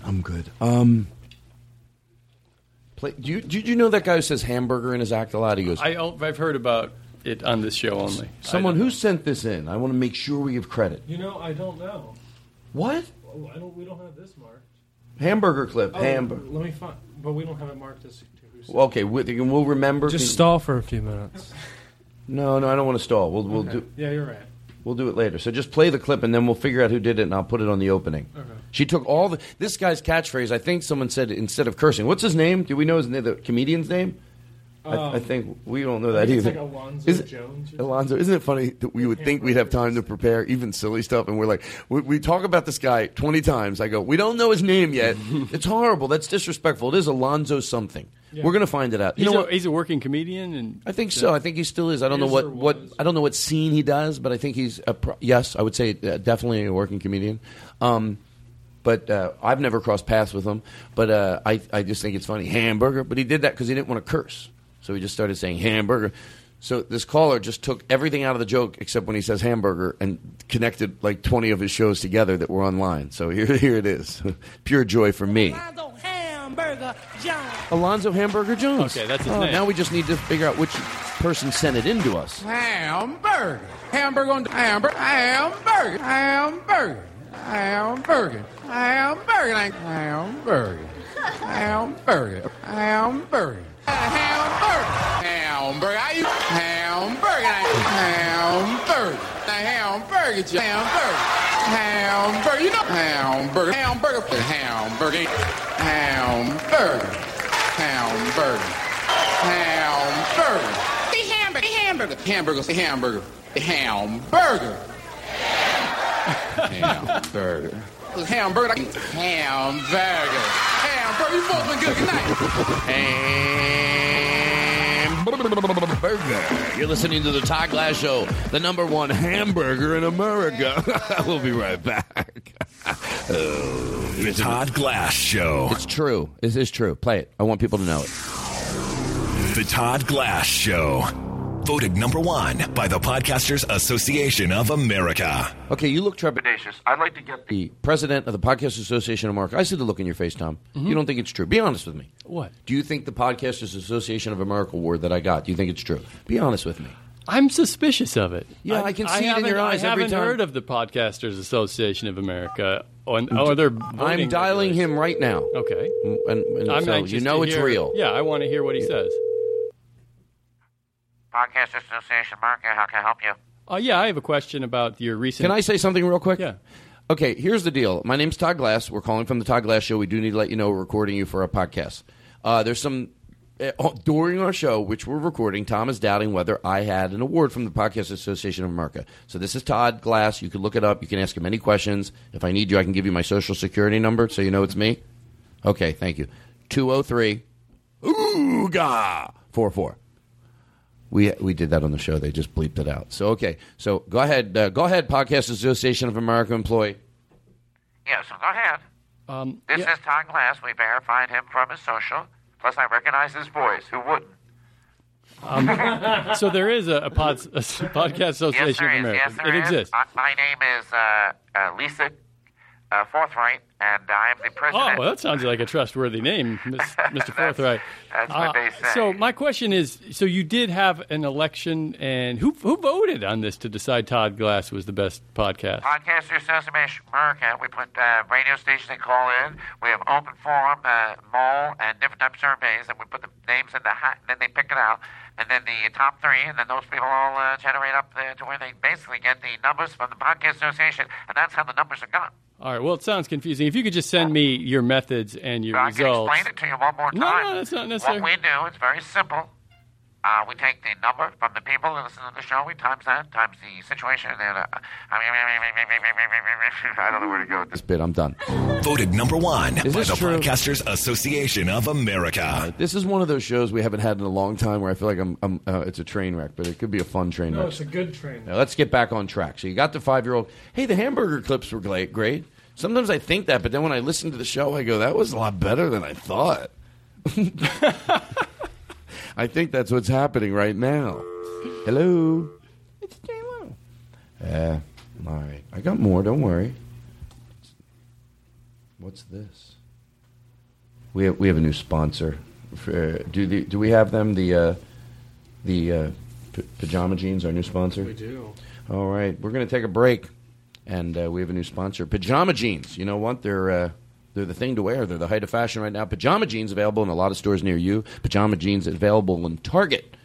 I'm good. Um, play, do you did you know that guy who says hamburger in his act a lot? He goes, I, I've heard about it on this show only. someone who sent this in. I want to make sure we give credit. You know, I don't know. What? Oh, I don't. We don't have this marked. Hamburger clip. Oh, Hamburger. Let me find. But we don't have it marked as to. Well, okay, we, we'll remember. Just stall for a few minutes. No, no, I don't want to stall. We'll we'll Okay. do. Yeah, you're right. We'll do it later. So just play the clip, and then we'll figure out who did it, and I'll put it on the opening. Okay. She took all the this guy's catchphrase. I think someone said instead of cursing. What's his name? Do we know his name? The comedian's name? I, Um, I think we don't know that think it's either. like Alonzo Is it, Jones. Alonzo, isn't it funny that we would think we'd have time to prepare even silly stuff, and we're like, we, we talk about this guy twenty times. I go, we don't know his name yet. it's horrible. That's disrespectful. It is Alonzo something. Yeah. We're gonna find it out. You He's, know a, what? he's a working comedian, and I think so. I think he still is. I don't know what, what I don't know what scene he does, but I think he's a pro- yes. I would say uh, definitely a working comedian. Um, but uh, I've never crossed paths with him. But uh, I I just think it's funny hamburger. But he did that because he didn't want to curse, so he just started saying hamburger. So this caller just took everything out of the joke except when he says hamburger and connected like twenty of his shows together that were online. So here here it is, pure joy for me. Alonzo Hamburger Jones. Alonzo Hamburger Jones. Okay, that's his Oh, name. Now we just need to figure out which person sent it in to us. Hamburger. Hamburger on hamburger. Hamburger. Hamburger. Hamburger. Hamburger. Like hamburger. Hamburger. Hamburger. Hamburger. Hamburger. How you? Hamburger. Hamburger. Hamburger. Hamburger. Hamburger. You know hamburger. Hamburger. Hamburger. Hamburger. Hamburger. Hamburger. Hamburger. Hamburger. Hamburger. Hamburger. Hamburger. The hamburger. Hamburger. Hamburger. You both been good. Good night. Hamburger. You're listening to the Todd Glass Show, the number one hamburger in America. we'll be right back. oh, The Todd Glass Show. It's true. It is true. Play it. I want people to know it. The Todd Glass Show. Voted number one by the Podcasters Association of America. Okay, you look trepidatious. I'd like to get the president of the Podcast Association of America. I see the look in your face, Tom. Mm-hmm. You don't think it's true. Be honest with me. What? Do you think the Podcasters Association of America award that I got, do you think it's true? Be honest with me. I'm suspicious of it. Yeah, I can see it in your haven't- eyes I every haven't heard of the Podcasters Association of America. On, oh, they're I'm dialing regulars. him right now. Okay. Mm, and, and I'm so you know it's hear- real. Yeah, I want to hear what he says. Podcast Association America, how can I help you? Oh, yeah, I have a question about your recent. Can I say something real quick? Yeah. Okay, here's the deal. My name's Todd Glass. We're calling from the Todd Glass Show. We do need to let you know we're recording you for a podcast. Uh, there's some uh, during our show, which we're recording. Tom is doubting whether I had an award from the Podcast Association of America. So this is Todd Glass. You can look it up. You can ask him any questions. If I need you, I can give you my social security number so you know it's me. Okay, thank you. Two zero three. Ooga four four. We we did that on the show. They just bleeped it out. So okay. So go ahead. Uh, go ahead. Podcast Association of America employee. Yeah, so go ahead. Um, This is Todd Glass. We verified him from his social. Plus, I recognize his voice. Who wouldn't? Um, so there is a, a, pod, a podcast association yes, there of is. America. Yes, there it is. exists. Uh, my name is uh, uh, Lisa uh, Forthright, and I am the president. Oh, well, that sounds like a trustworthy name, Mr. Forthright. that's what they say. So my question is: so you did have an election, and who who voted on this to decide Todd Glass was the best podcast? Podcasters Association America. We put uh, radio stations that call in. We have open forum, uh, mole, and different type of surveys, and we put the names in the hat, and then they pick it out. And then the top three, and then those people all uh, generate up uh, to where they basically get the numbers from the Podcast Association, and that's how the numbers are got. All right. Well, it sounds confusing. If you could just send me your methods and your results. I can explain it to you one more time. No, no, that's not necessary. What we do, it's very simple. Uh, we take the number from the people who listen to the show, we times that, times the situation, and uh, I don't know where to go with This bit, I'm done. Voted number one Is by the true? Podcasters Association of America. This is one of those shows we haven't had in a long time where I feel like I'm, I'm uh, it's a train wreck, but it could be a fun train No, wreck. it's a good train. Now, let's get back on track. So you got the five year old. Hey, the hamburger clips were great. Great. Sometimes I think that, but then when I listen to the show, I go, that was a lot better than I thought. I think that's what's happening right now. Hello. It's J-Lo. Uh, all right. I got more. Don't worry. What's this? We have we have a new sponsor. For, do the, do we have them the uh, the uh, p- pajama jeans? Our new sponsor. We do. All right, we're going to take a break, and uh, we have a new sponsor, Pajama Jeans. You know what? They're uh, they're the thing to wear. They're the height of fashion right now. Pajama Jeans available in a lot of stores near you. Pajama Jeans available in Target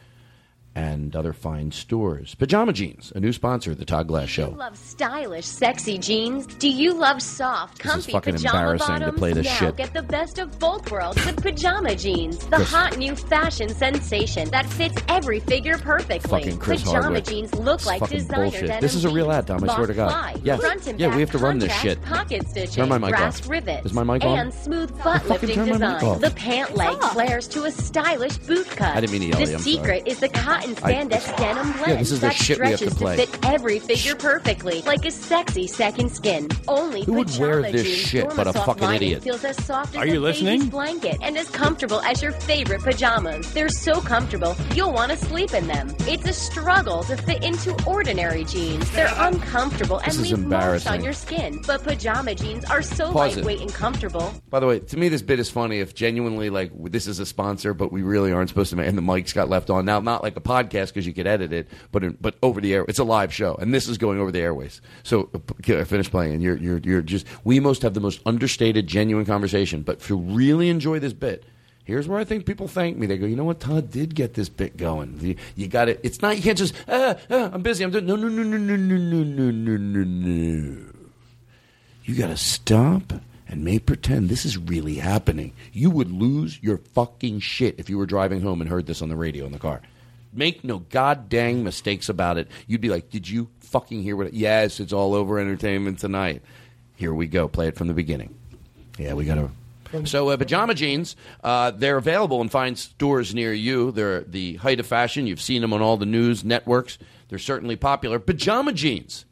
and other fine stores. Pajama Jeans, a new sponsor of the Todd Glass You Show. love stylish, sexy jeans? Do you love soft, This is comfy fucking pajama embarrassing to bottoms? play this now shit. get the best of both worlds with pajama jeans, the Chris- hot new fashion sensation that fits every figure perfectly. Fucking Chris pajama Hardwick. jeans look It's like designer bullshit. denim This is a real ad, Tom. I swear to God. Yes. and Yeah, back we have to run this shit. Pocket stitching, Turn my mic brass off. rivets, Is my mic on? and smooth butt lifting turn my mic design. The pant leg flares to a stylish boot cut. I didn't mean to yell The secret is the cotton cotton spandex denim blend Yeah, this is the that shit we have to stretches play. fit every figure perfectly, like a sexy second skin. Only Who would pajama wear this jeans shit but a Dormisoft fucking lining idiot? Feels as soft as Are you a listening? blanket and as comfortable as your favorite pajamas. They're so comfortable you'll want to sleep in them. It's a struggle to fit into ordinary jeans. They're uncomfortable and This leave marks on your skin. But pajama jeans are so Pause it. lightweight and comfortable. By the way, to me, this bit is funny. If genuinely like this is a sponsor, but we really aren't supposed to, and the mics got left on. Now, not like a podcast because you could edit it, but in, but over the air, it's a live show, and this is going over the airways. So uh, okay, I finished playing, you're you're you're just. We most have the most understated, genuine conversation. But to really enjoy this bit. Here's where I think people thank me. They go, you know what? Todd did get this bit going. You, you got it. It's not. You can't just. Ah, ah, I'm busy. I'm doing. No, no, no, no, no, no, no, no, no, no, no. You got to stop and may pretend this is really happening. You would lose your fucking shit if you were driving home and heard this on the radio in the car. Make no goddamn mistakes about it. You'd be like, "Did you fucking hear what?" It, yes, it's all over entertainment tonight. Here we go. Play it from the beginning. Yeah, we got to. So, uh, pajama jeans, uh, they're available in fine stores near you. They're the height of fashion. You've seen them on all the news networks. They're certainly popular. Pajama jeans.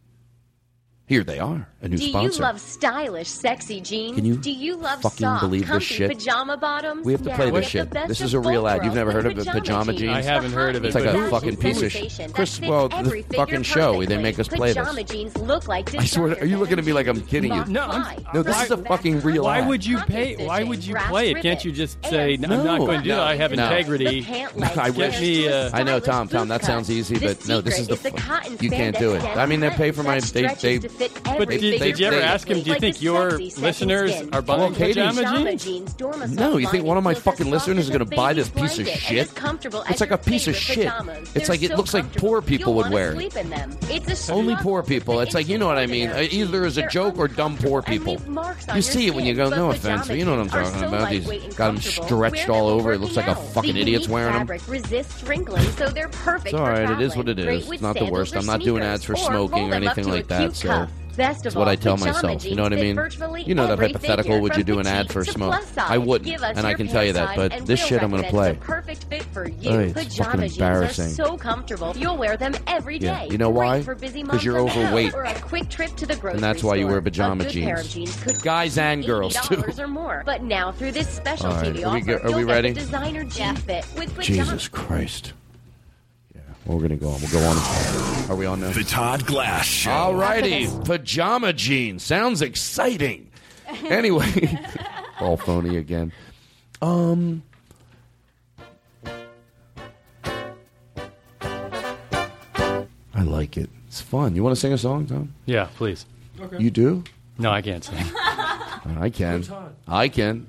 Here they are, a new sponsor. Do sponsor. you love stylish, sexy jeans? Can you Do you love fucking soft, believe this comfy shit? pajama bottoms? We have to Now play get this the shit. best This of is a real both ad. You've worlds never heard of the pajama jeans? I haven't heard of it. It's like but a fucking piece of shit. Chris, well, the fucking show, they make us play this. Pajama jeans look like I swear, to- are you looking at me like I'm kidding you? No, I'm- No, this is a fucking real Why ad. would you pay? Why would you play it? Can't you just say, "No, "I'm not No. going to do that. I have No. integrity"? I Get wish. me. Uh, I know, Tom. Tom, that sounds easy, but no, this is the. secret is the cotton you can't do it. I mean, they pay for my. that They, they, to fit But did, figure did you ever ask him? Do you Like think your sexy listeners skin. are buying Well, pajama Pajama jeans? jeans, No, you think one of my fucking listeners is going to buy this piece of shit? comfortable It's like a piece of shit. pajamas. It's They're like it looks like poor people would wear it. Sleep in them. It's a Only poor people. It's like you know what I mean. Either as a joke or dumb poor people. You see it when you go. No offense, but you know what I'm talking about. These lightweight and got them stretched all over. It looks like a fucking The idiot's wearing them. fabric resists wrinkling, so they're perfect It's all for right. It traveling. is what it Great is. with It's not the worst. I'm not doing ads for smoking or anything like that. So cuff. Best that's of what all, I tell pajama myself. You know what I mean? You know that hypothetical. Would you do an ad for smoke? size. I wouldn't, Give us and I can tell you that. But this we'll shit I'm going to play. perfect fit for you. Oh, it's fucking Pajama jeans embarrassing. are so comfortable. You'll wear them every day. Yeah. You know why? For busy 'Cause moms you're on the go, overweight. Or a quick trip to the grocery And that's why you wear pajama a good Pair of jeans. jeans could Guys and girls, too. or more. But now through this special All right, TV are we are we ready? designer jean fit with pajama Jesus Christ. Yeah, well, we're going to go on. We'll go on. Are we on now? The Todd Glass Show. All righty. Pajama jeans. Sounds exciting. Anyway, all phony again. Um. I like it. It's fun. You want to sing a song, Tom? Yeah, please. Okay. You do? No, I can't sing. I can. I can.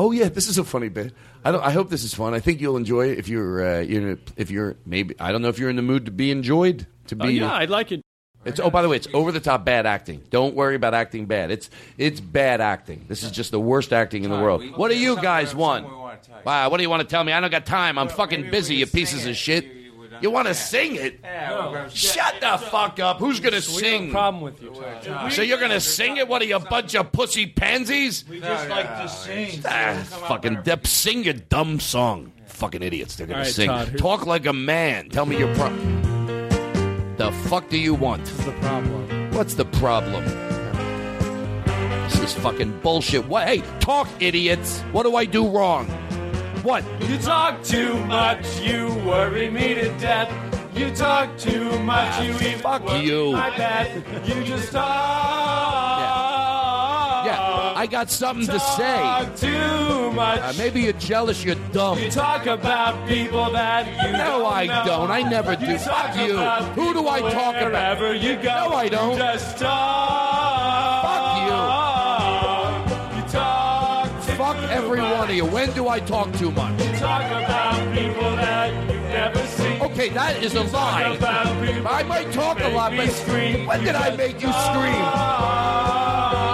Oh yeah, this is a funny bit. I don't. I hope this is fun. I think you'll enjoy it if you're. Uh, you know, if you're maybe. I don't know if you're in the mood to be enjoyed. To be. Oh, yeah, I'd like it. It's oh by the way, it's over the top bad acting. Don't worry about acting bad. It's it's bad acting. This is just the worst acting in the world. What do you guys want? Wow, what do you want to tell me? I don't got time. I'm fucking busy, you pieces of shit. You want to sing it? Shut the fuck up. Who's gonna sing? problem with you, Todd. So you're gonna sing it? What are you, a bunch of pussy pansies? We just like to sing. Ah, fucking dep- sing your dumb song. Fucking idiots. They're gonna All right, sing. Todd, who- Talk like a man. Tell me your problem. The fuck do you want? What's the problem? What's the problem? This is fucking bullshit. What? Hey, talk, idiots. What do I do wrong? What? You talk too much, you worry me to death. You talk too much, you even Fuck worry you. my bed. You just talk. Yeah, I got something to say. Talk too much. Uh, maybe you're jealous. You're dumb. You talk about people that you No, don't I know. don't. I never do. You Fuck talk you. Who do I talk about? You go, No, I don't. You just talk. Fuck you. When do I talk too much? You talk about people that you've never seen. Okay, that is a lie. I might talk a lot, but scream. when did I make you ah. scream?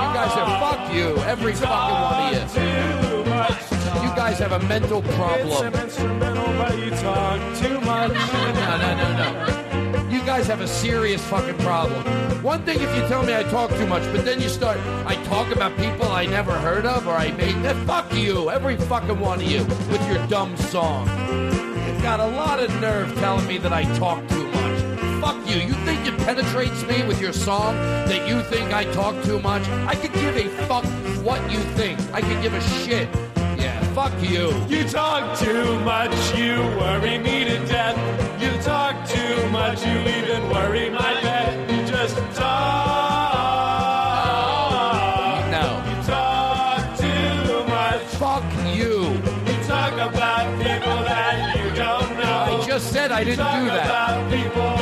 You guys are fuck you. Every fucking one of you. You guys have a mental It's problem. an instrumental, but you talk too much. No, no, no, no. You guys have a serious fucking problem. One thing if you tell me I talk too much, but then you start, I talk about people I never heard of or I made that. Fuck you, every fucking one of you, with your dumb song. You've got a lot of nerve telling me that I talk too much. Fuck you. You think it penetrates me with your song that you think I talk too much? I could give a fuck what you think. I could give a shit. Yeah, fuck you. You talk too much, you worry me to death. You talk too much, you even worry my pet. You just talk. No. You talk too much. Fuck you. You talk about people that you don't know. I just said I didn't talk do that.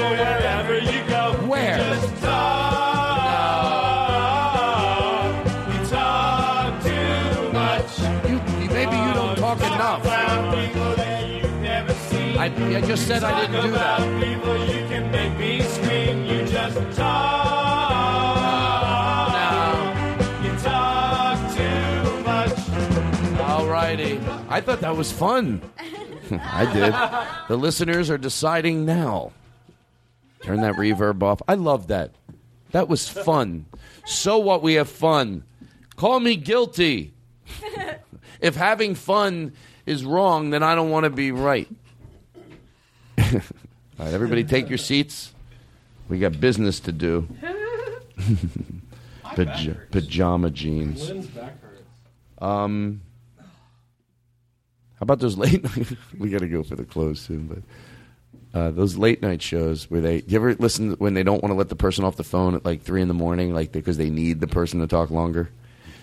Talk enough. About people that you've never seen. I, I just said I didn't do that. people you can make me scream. You just talk. You talk too much. Alrighty. I thought that was fun. I did. The listeners are deciding now. Turn that reverb off. I love that. That was fun. So what? We have fun. Call me guilty. if having fun is wrong, then I don't want to be right. All right, everybody, take your seats. We got business to do. Paj- pajama jeans. Lynn's back hurts. Um, how about those late night? we got to go for the close soon, but uh, those late night shows where they you ever listen when they don't want to let the person off the phone at like three in the morning, like because they need the person to talk longer.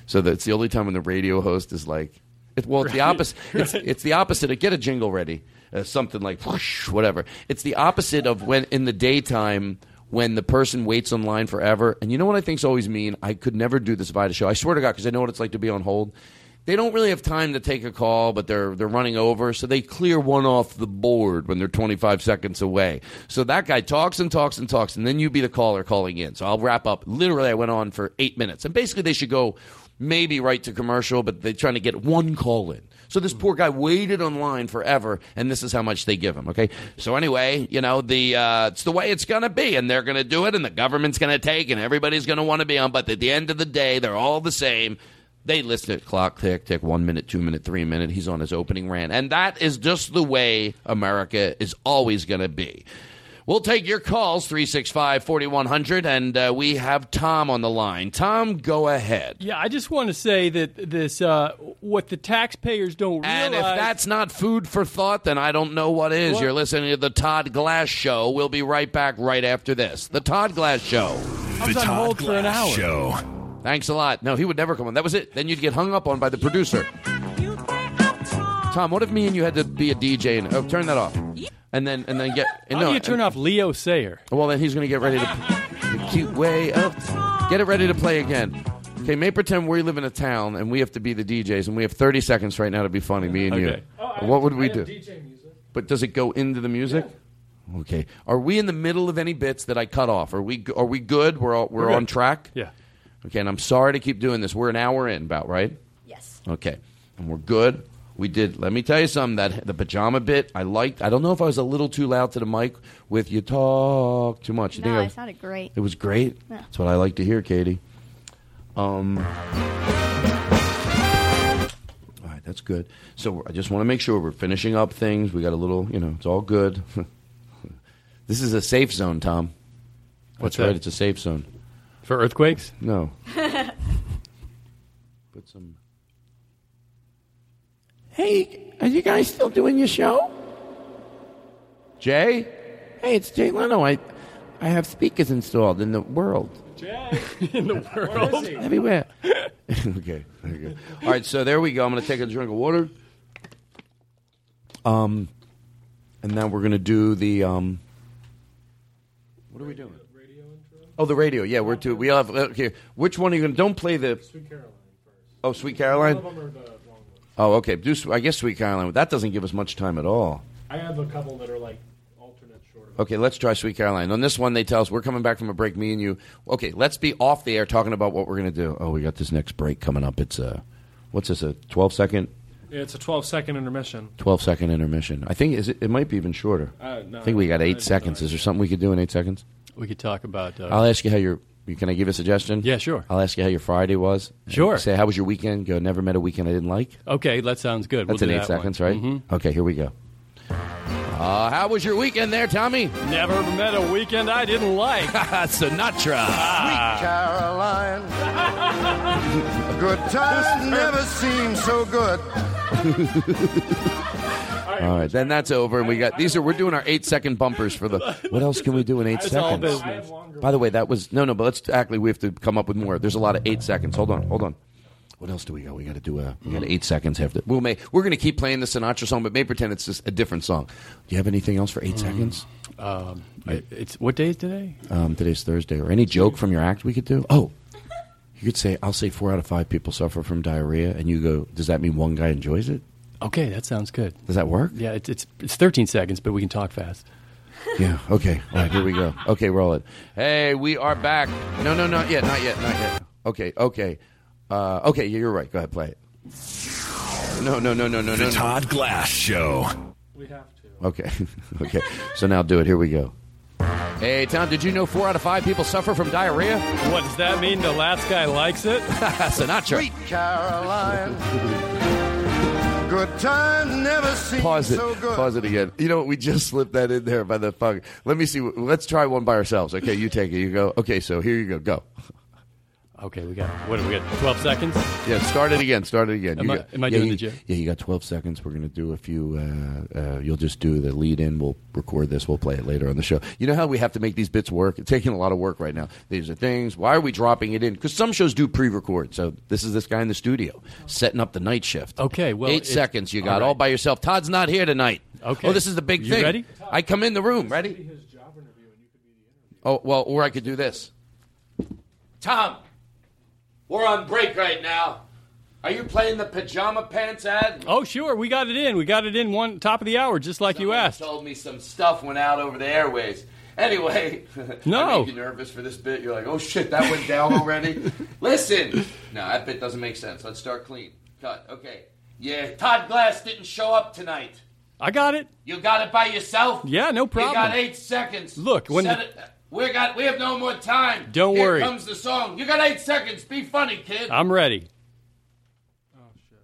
So that's the only time when the radio host is like, it, well, it's the opposite. It's, it's the opposite. of Get a jingle ready, uh, something like whoosh, whatever. It's the opposite of when in the daytime when the person waits online forever. And you know what I think's always mean? I could never do this via show. I swear to God, because I know what it's like to be on hold. They don't really have time to take a call, but they're they're running over, so they clear one off the board when they're 25 seconds away. So that guy talks and talks and talks, and then you be the caller calling in. So I'll wrap up. Literally, I went on for eight minutes, and basically they should go maybe right to commercial, but they're trying to get one call in. So this poor guy waited online forever, and this is how much they give him. Okay, so anyway, you know the uh, it's the way it's going to be, and they're going to do it, and the government's going to take, and everybody's going to want to be on. But at the end of the day, they're all the same. They list it clock tick tick one minute, two minute, three minute. He's on his opening rant, and that is just the way America is always going to be. We'll take your calls 365 4100, and uh, we have Tom on the line. Tom, go ahead. Yeah, I just want to say that this uh, what the taxpayers don't realize. And if that's not food for thought, then I don't know what is. What? You're listening to the Todd Glass Show. We'll be right back right after this. The Todd Glass Show. I was on hold for an hour. Show. Thanks a lot. No, he would never come on. That was it. Then you'd get hung up on by the producer. Tom, what if me and you had to be a DJ and oh, turn that off, and then and then get and How no, do you turn off Leo Sayer? Well, then he's going to get ready to the cute way of get it ready to play again. Okay, may pretend we live in a town and we have to be the DJs, and we have 30 seconds right now to be funny, me and Okay. you. what would we do? But does it go into the music? Okay. Are we in the middle of any bits that I cut off? Are we are we good? We're all, we're, We're good. on track. Yeah. Okay, and I'm sorry to keep doing this. We're an hour in, about right? Yes. Okay, and we're good. We did. Let me tell you something. That the pajama bit, I liked. I don't know if I was a little too loud to the mic with you talk too much. You think No, I- it sounded great. It was great. Yeah. That's what I like to hear, Katie. Um. All right, that's good. So I just want to make sure we're finishing up things. We got a little, you know, it's all good. this is a safe zone, Tom. What's That's right. that? It's a safe zone. For earthquakes? No. Put some. Hey, are you guys still doing your show? Jay? Hey, it's Jay Leno. I, I have speakers installed in the world. Jay. in the world. Everywhere. okay, very good. All right, so there we go. I'm going to take a drink of water. Um, and then we're going to do the um. What are we doing? Oh, the radio. Yeah, we're to. We have okay. Which one are you going? to Don't play the. Sweet Caroline first. Oh, Sweet Caroline. Oh, okay. Do I guess Sweet Caroline? That doesn't give us much time at all. I have a couple that are like alternate short. Okay, let's try Sweet Caroline. On this one, they tell us we're coming back from a break. Me and you. Okay, let's be off the air talking about what we're going to do. Oh, we got this next break coming up. It's a, what's this? A 12 second, Yeah, it's a 12 second intermission. 12 second intermission. I think is it, it might be even shorter. Uh, no, I think we got eight seconds. Is there something we could do in eight seconds? We could talk about. Uh, I'll ask you how your. Can I give a suggestion? Yeah, sure. I'll ask you how your Friday was. Sure. Say how was your weekend? Go. Never met a weekend I didn't like. okay, that sounds good. That's we'll in do eight that seconds, one. right? Mhm. Okay, here we go. Uh, how was your weekend there, Tommy? Never met a weekend I didn't like. Sinatra. Sweet Caroline. Good times never seem so good. All right, then that's over, and we got these are we're doing our eight second bumpers for the. What else can we do in eight all seconds? By the way, that was no, no, but let's actually we have to come up with more. There's a lot of eight seconds. Hold on, hold on. What else do we got? We got to do a. We got eight seconds after. We'll make. We're going to keep playing the Sinatra song, but may pretend it's just a different song. Do you have anything else for eight seconds? Um, I- it's what day is today? Um, today's Thursday, or any joke from your act we could do. Oh, you could say, "I'll say four out of five people suffer from diarrhea," and you go, "Does that mean one guy enjoys it?" Okay, that sounds good. Does that work? Yeah, it's it's, it's 13 seconds, but we can talk fast. Yeah. Okay. All right. Here we go. Okay. Roll it. Hey, we are back. No, no, not yet. Not yet. Not yet. Okay. Okay. Uh, okay. Yeah, you're right. Go ahead. Play it. No. No. No. No. No. The no. Todd Glass Show. We have to. Okay. okay. So now do it. Here we go. Hey, Tom. Did you know four out of five people suffer from diarrhea? What does that mean? The last guy likes it? Sinatra. Sweet Caroline. Good times never seem Pause it. so good. Pause it again. You know what? We just slipped that in there by the fuck. Let me see. Let's try one by ourselves. Okay, you take it. You go. Okay, so here you go. Go. Okay, we got what do we got? 12 seconds? Yeah, start it again. Start it again. Am You I- got- am I yeah, doing you, the joke? Yeah, you got 12 seconds. We're going to do a few. Uh, uh, you'll just do the lead in. We'll record this. We'll play it later on the show. You know how we have to make these bits work? It's taking a lot of work right now. These are things. Why are we dropping it in? Because some shows do pre record. So this is this guy in the studio setting up the night shift. Okay, well, Eight seconds you got all right. all by yourself. Todd's not here tonight. Okay. Oh, this is the big You thing. ready? I come in the room. Ready? Oh, well, or I could do this. Tom, we're on break right now. Are you playing the pajama pants ad? Oh, sure. We got it in. We got it in one top of the hour, just like you asked. Told me some stuff went out over the airways. Anyway, No. I make you nervous for this bit. You're like, oh shit, that went down already. Listen, no, that bit doesn't make sense. Let's start clean. Cut. Okay. Yeah, Todd Glass didn't show up tonight. I got it. You got it by yourself. Yeah, no problem. You got eight seconds. Look, when Set the- it- we got we have no more time. Don't Here worry. comes the song. You got eight seconds. Be funny, kid. I'm ready. Oh shit.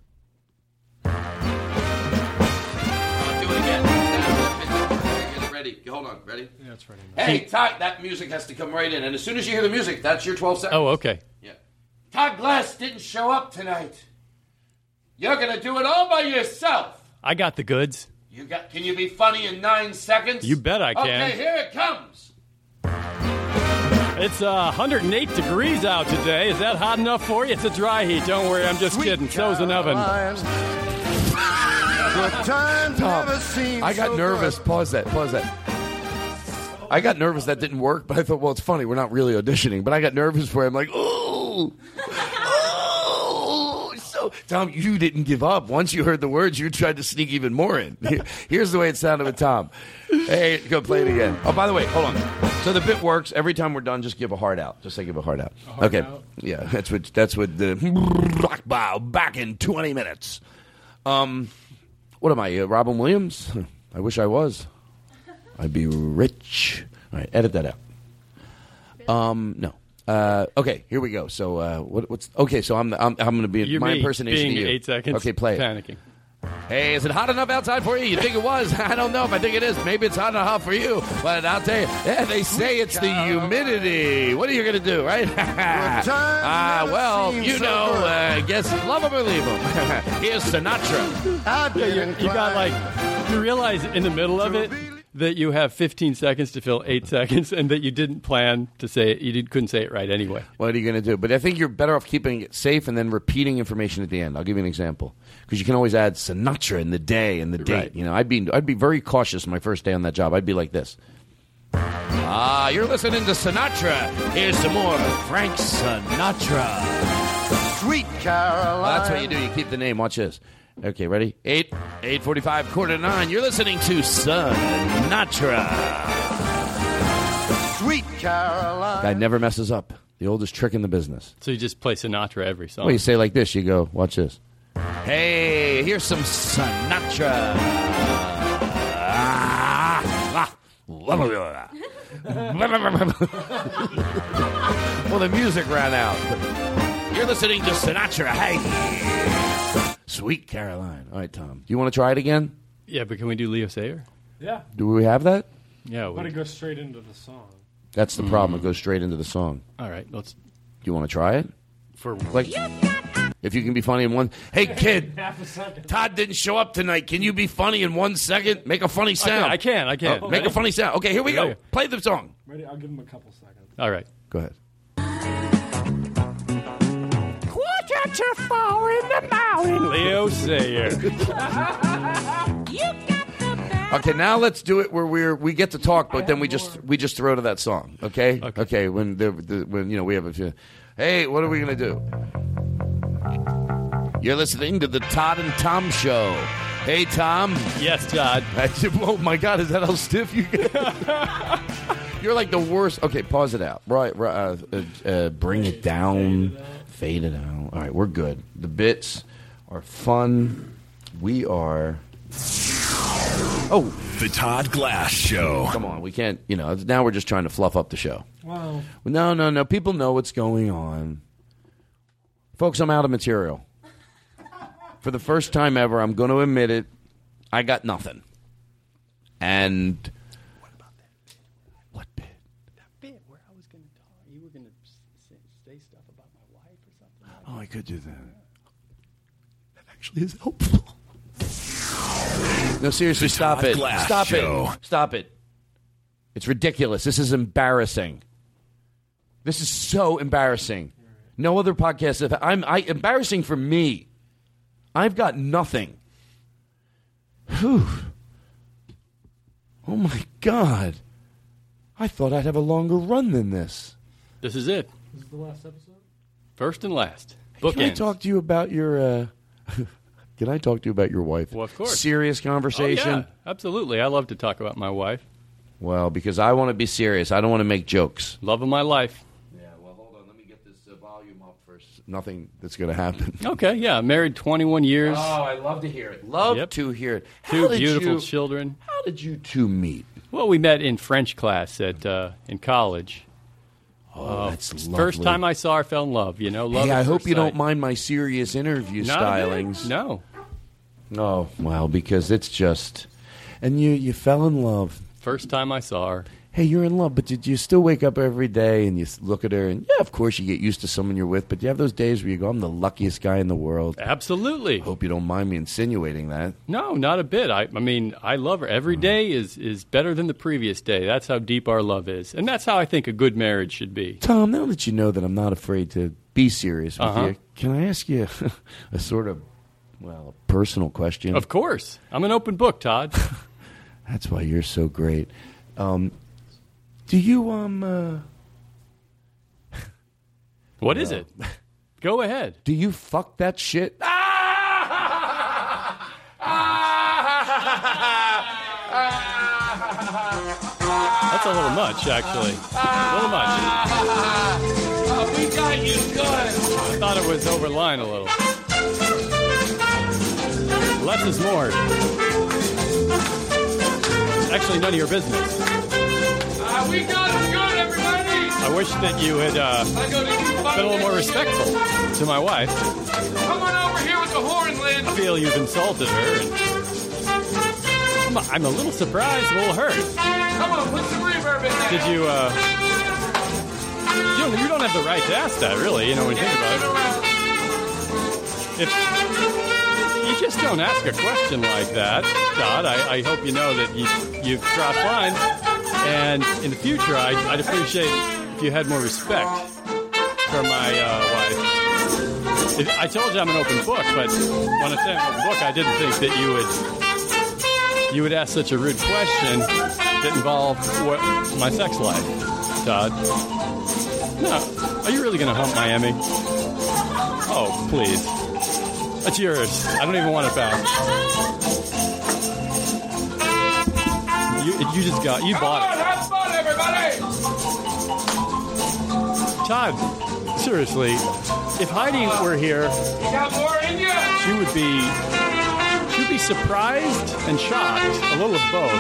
I'll do it again. Get ready. Hold on. Ready? Yeah, it's ready. Hey, Todd, that music has to come right in. And as soon as you hear the music, that's your 12 seconds. Oh, okay. Yeah. Todd Glass didn't show up tonight. You're going to do it all by yourself. I got the goods. You got can you be funny in 9 seconds? You bet I can. Okay, here it comes. It's uh, 108 degrees out today. Is that hot enough for you? It's a dry heat. Don't worry, I'm just kidding. So's an oven. Good times never I got so nervous. Pause that. Pause that. I got nervous that didn't work, but I thought, well, it's funny. We're not really auditioning, but I got nervous for. it. I'm like, oh, Tom, you didn't give up. Once you heard the words, you tried to sneak even more in. Here's the way it sounded with Tom. Hey, go play it again. Oh, by the way, hold on. So the bit works. Every time we're done, just give a heart out. Just say give a heart out. heart okay. out? Yeah, that's what. That's what the rock bow back in 20 minutes. Um, what am I, uh, Robin Williams? I wish I was. I'd be rich. All right, edit that out. Um, no. Uh, okay, here we go. So, uh, what, what's okay? So I'm I'm, I'm going to be You're my me, impersonation being of you. eight seconds. Okay, play it. Panicking. Hey, is it hot enough outside for you? You think it was? I don't know if I think it is. Maybe it's hot enough for you, but I'll tell you. Yeah, they say it's the humidity. What are you going to do, right? Ah, well, you know, uh, guess love him or leave him. Here's Sinatra. Yeah, you, you got like you realize in the middle of it that you have 15 seconds to fill eight seconds, and that you didn't plan to say it. You did, couldn't say it right anyway. What are you going to do? But I think you're better off keeping it safe and then repeating information at the end. I'll give you an example because you can always add Sinatra in the day and the date. Right. You know, I'd be I'd be very cautious my first day on that job. I'd be like this. Ah, you're listening to Sinatra. Here's some more Frank Sinatra. Sweet Caroline. Well, that's what you do. You keep the name. Watch this. Okay, ready? Eight, eight forty-five, quarter to nine. You're listening to Sinatra. Sweet Caroline. Guy never messes up. The oldest trick in the business. So you just play Sinatra every song. Well, you say like this. You go, watch this. Hey, here's some Sinatra. Ah, ah, well, the music ran out. You're listening to Sinatra. Hey, Sweet Caroline. All right, Tom. Do you want to try it again? Yeah, but can we do Leo Sayer? Yeah. Do we have that? Yeah. We But it goes straight into the song. That's the problem. It mm-hmm. goes straight into the song. All right, let's. You want to try it? For like, if you can be funny in one. Hey, kid. Half a second. Todd didn't show up tonight. Can you be funny in one second? Make a funny sound. I can, I can. Oh, make a funny sound. Okay, here we go. Play the song. Ready? I'll give him a couple seconds. All right. Go ahead. Quarter to four in the morning. Leo Sayer. Okay, now let's do it where we're we get to talk, but then we just we just throw to that song. Okay. Okay. when the, the when you know we have a few. Hey, what are we gonna do? You're listening to the Todd and Tom Show. Hey, Tom. Yes, Todd. oh my God, is that how stiff you get? You're like the worst. Okay, pause it out. Right, right uh, uh, uh, bring it down, fade it out. All right, we're good. The bits are fun. We are. Oh, The Todd Glass Show. come on. We can't. You know. Now we're just trying to fluff up the show. Wow. No, no, no. People know what's going on. Folks, I'm out of material. For the first time ever, I'm going to admit it. I got nothing. And bit where I was going to talk. You were going to say stuff about my wife or something. oh, I could do that. That actually is helpful. No, seriously, stop it. Stop Show. it. Stop it. It's ridiculous. This is embarrassing. This is so embarrassing. No other podcast. Have, I'm I, embarrassing for me. I've got nothing. Whew. Oh my God. I thought I'd have a longer run than this. This is it. This is the last episode? First and last. Can I talk to you about your? Uh, can I talk to you about your wife? Well, of course. Serious Oh, conversation. yeah, absolutely. I love to talk about my wife. Well, because I want to be serious. I don't want to make jokes. Love of my life. Yeah. Well, hold on. Let me get this uh, volume up first. Nothing that's going to happen. Okay, yeah. Married 21 years. Oh, I love to hear it. Love Yep. to hear it. Two How did beautiful you- children. How did you two meet? Well, we met in French class at uh, in college. Oh, uh, that's First lovely. time I saw her, fell in love. You know, love. Hey, I hope first you don't mind my serious interview bit. stylings. No. Oh, well, because it's just, and you you fell in love. First time I saw her. Hey, you're in love, but did you still wake up every day and you look at her and yeah, of course you get used to someone you're with, but you have those days where you go, I'm the luckiest guy in the world. Absolutely. Hope you don't mind me insinuating that. No, not a bit. I, I mean, I love her. Every day is is better than the previous day. That's how deep our love is, and that's how I think a good marriage should be. Tom, now that you know that I'm not afraid to be serious with Uh-huh. you, can I ask you a sort of, well, a personal question? Of course, I'm an open book, Todd. That's why you're so great. Um, do you um? Uh, What is it? Go ahead. do you fuck that shit? That's a little much, actually. A little much. Oh, we got you good. I thought it was over line a little. Less is more. Actually, none of your business. We got him good, everybody. I wish that you had uh, I go to you, been a little more respectful to my wife. Come on over here with the horn, Lynn. I feel you've insulted her. And I'm a little surprised, a little hurt. Come on, put some reverb in there. Did you? Uh, you don't, you don't have the right to ask that, really. You know when you think about it. If you just don't ask a question like that, Todd, I, I hope you know that you, you've crossed lines. And in the future, I, I'd appreciate if you had more respect for my uh, wife. If, I told you I'm an open book, but when I say I'm open book, I didn't think that you would you would ask such a rude question that involved what, my sex life, Todd. No, are you really going to hump Miami? Oh, please. That's yours. I don't even want it back. You, you just got, you Come bought on, it. have fun, everybody. Todd, seriously, if Heidi were here, You got more in you? she would be, she would be surprised and shocked, a little of both,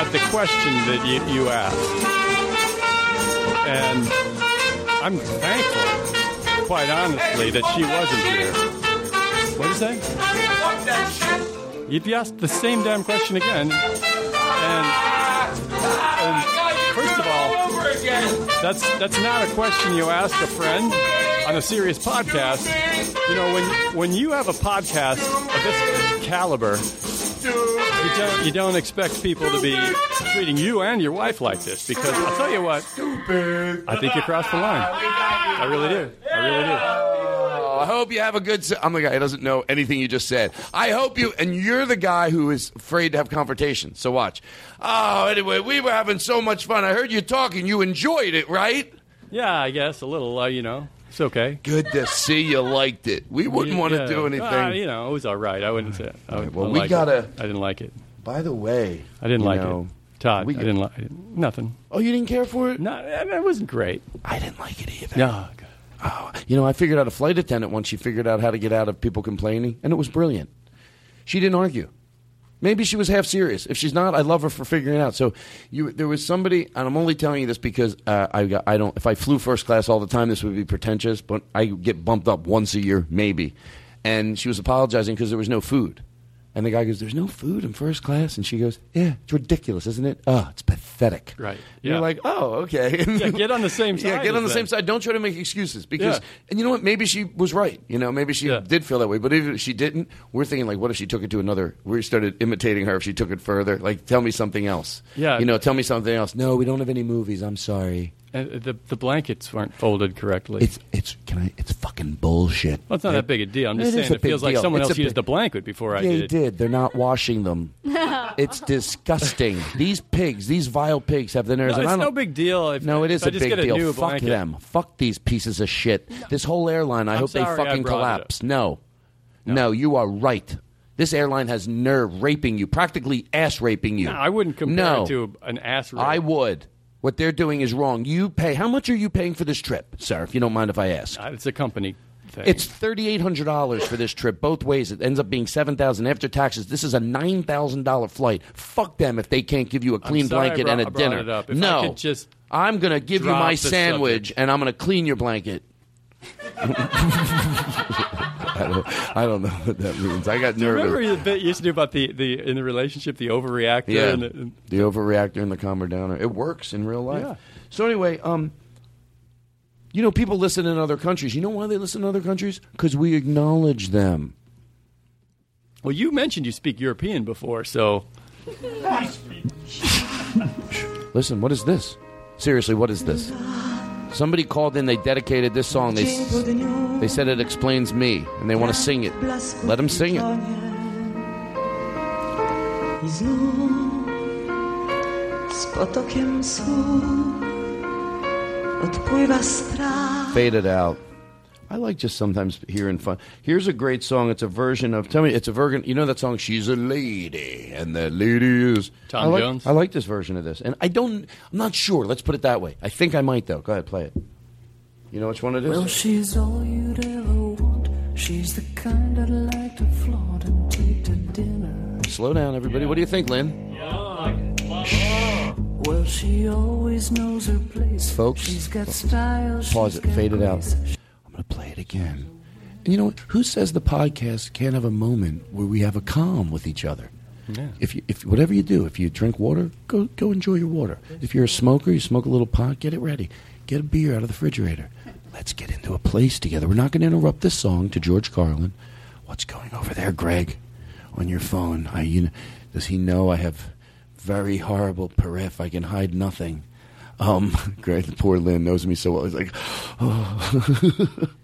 at the question that you, you asked. And I'm thankful, quite honestly, that she wasn't here. What did you say? Fuck that shit. You'd be asked the same damn question again. And, and first of all, that's that's not a question you ask a friend on a serious podcast. You know, when when you have a podcast of this caliber, you don't you don't expect people to be treating you and your wife like this because I'll tell you what, I think you crossed the line. I really do. I really do. I hope you have a good. Se- I'm the guy who doesn't know anything you just said. I hope you, and you're the guy who is afraid to have confrontation. So watch. Oh, anyway, we were having so much fun. I heard you talking. You enjoyed it, right? Yeah, I guess a little. Uh, you know, it's okay. Good to see you liked it. We wouldn't want to Yeah. do anything. Uh, you know, it was all right. I wouldn't say. I wouldn't well, I we like gotta- It. I didn't like it. By the way, I didn't like know, it. Todd, we I didn't like it. Nothing. Oh, you didn't care for it? No, it wasn't great. I didn't like it either. No. You know, I figured out a flight attendant once she figured out how to get out of people complaining, and it was brilliant. She didn't argue. Maybe she was half serious. If she's not, I love her for figuring it out. So, you, there was somebody, and I'm only telling you this because uh, I, got, I don't. If I flew first class all the time, this would be pretentious. But I get bumped up once a year, maybe. And she was apologizing because there was no food. And the guy goes, "There's no food in first class," and she goes, "Yeah, it's ridiculous, isn't it? Oh, it's pathetic." Right. You're like, "Oh, okay." Yeah, get on the same side. Yeah, get on the same side. Don't try to make excuses because, Yeah. and you know what? Maybe she was right. You know, maybe she did feel that way. But if she didn't, we're thinking like, what if she took it to another? We started imitating her. If she took it further, like, tell me something else. Yeah. you know, tell me something else. No, we don't have any movies. I'm sorry. And uh, the the blankets weren't folded correctly. It's it's can I? It's fucking bullshit. well, it's not that big a deal. I'm just It is saying it feels big like someone It's else used big- a blanket before I they did. did. They're not washing them. it's disgusting. These pigs, these vile pigs, have the nerves. No, it's no big deal. If, No, it is if I a just big get a deal. New Fuck blanket. them. Fuck these pieces of shit. This whole airline, I I'm hope they sorry I fucking brought it up. collapse. No. no. you are right. This airline has nerve raping you, practically ass raping you. No, I wouldn't compare no. it to an ass rape. I would. What they're doing is wrong. You pay. How much are you paying for this trip, sir? If you don't mind if I ask. Uh, It's a company thing. It's thirty eight hundred dollars for this trip both ways. It ends up being seven thousand after taxes. This is a nine thousand dollar flight. Fuck them if they can't give you a clean sorry I blanket brought- and I a dinner. it up. If I no, could just I'm gonna give you my sandwich subject. and I'm gonna clean your blanket. I don't, I don't know what that means. I got Do you nervous. remember the bit you used to do about the, the in the relationship the overreactor? Yeah, And, and, the overreactor and the calmer downer. It works in real life. Yeah. So anyway, um, you know, people listen in other countries. You know why they listen in other countries? Because we acknowledge them. well, you mentioned you speak European before, so Listen, what is this? Seriously, what is this? Somebody called in. They dedicated this song. They they said it explains me, and they want to sing it. Let them sing it. I znów z potokiem słów odpływa strach. Fade it out. I like just sometimes hearing fun. Here's a great song. It's a version of. Tell me, it's a version. You know that song? She's a lady, and that lady is Tom I like, Jones? I like this version of this, and I don't. I'm not sure. Let's put it that way. I think I might though. Go ahead, play it. You know which one it is? Well, she's all you'd ever want. She's the kind I'd like to flaunt and take to dinner. Slow down, everybody. What do you think, Lynn? Yeah. Well, she always knows her place. Folks, She's got style. Pause she's it. Fade it out. Play it again. And you know what? Who says the podcast can't have a moment where we have a calm with each other? Yeah. If you, if whatever you do, if you drink water, go go enjoy your water. If you're a smoker, you smoke a little pot, get it ready. Get a beer out of the refrigerator. Let's get into a place together. We're not going to interrupt this song to George Carlin. What's going over there, Greg? On your phone? I, you know, does he know I have very horrible perif? I can hide nothing. Um, Greg, poor Lynn knows me so well. He's like, oh.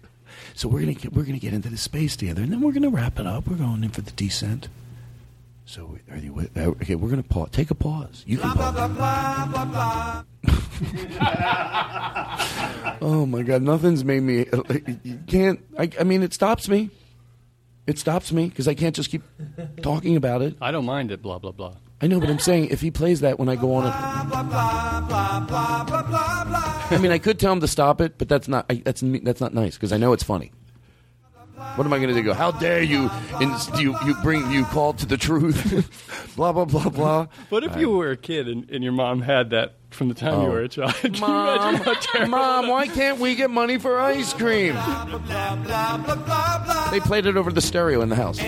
so we're gonna get, we're gonna get into the space together, and then we're gonna wrap it up. We're going in for the descent. So are you with, uh, okay? We're gonna pause. Take a pause. You can pause. Oh my God! Nothing's made me. You can't. I, I mean, it stops me. It stops me because I can't just keep talking about it. I don't mind it. Blah blah blah. I know, but I'm saying if he plays that when I go on it, I mean, I could tell him to stop it, but that's not. I, that's that's not nice because I know it's funny. What am I going to do? Go? How dare you? And you you bring you call to the truth. blah blah blah blah. But if you were a kid and, and your mom had that from the time you Oh. were a child, can you Mom, imagine how terrible Mom, why can't we get money for ice cream? They played it over the stereo in the house.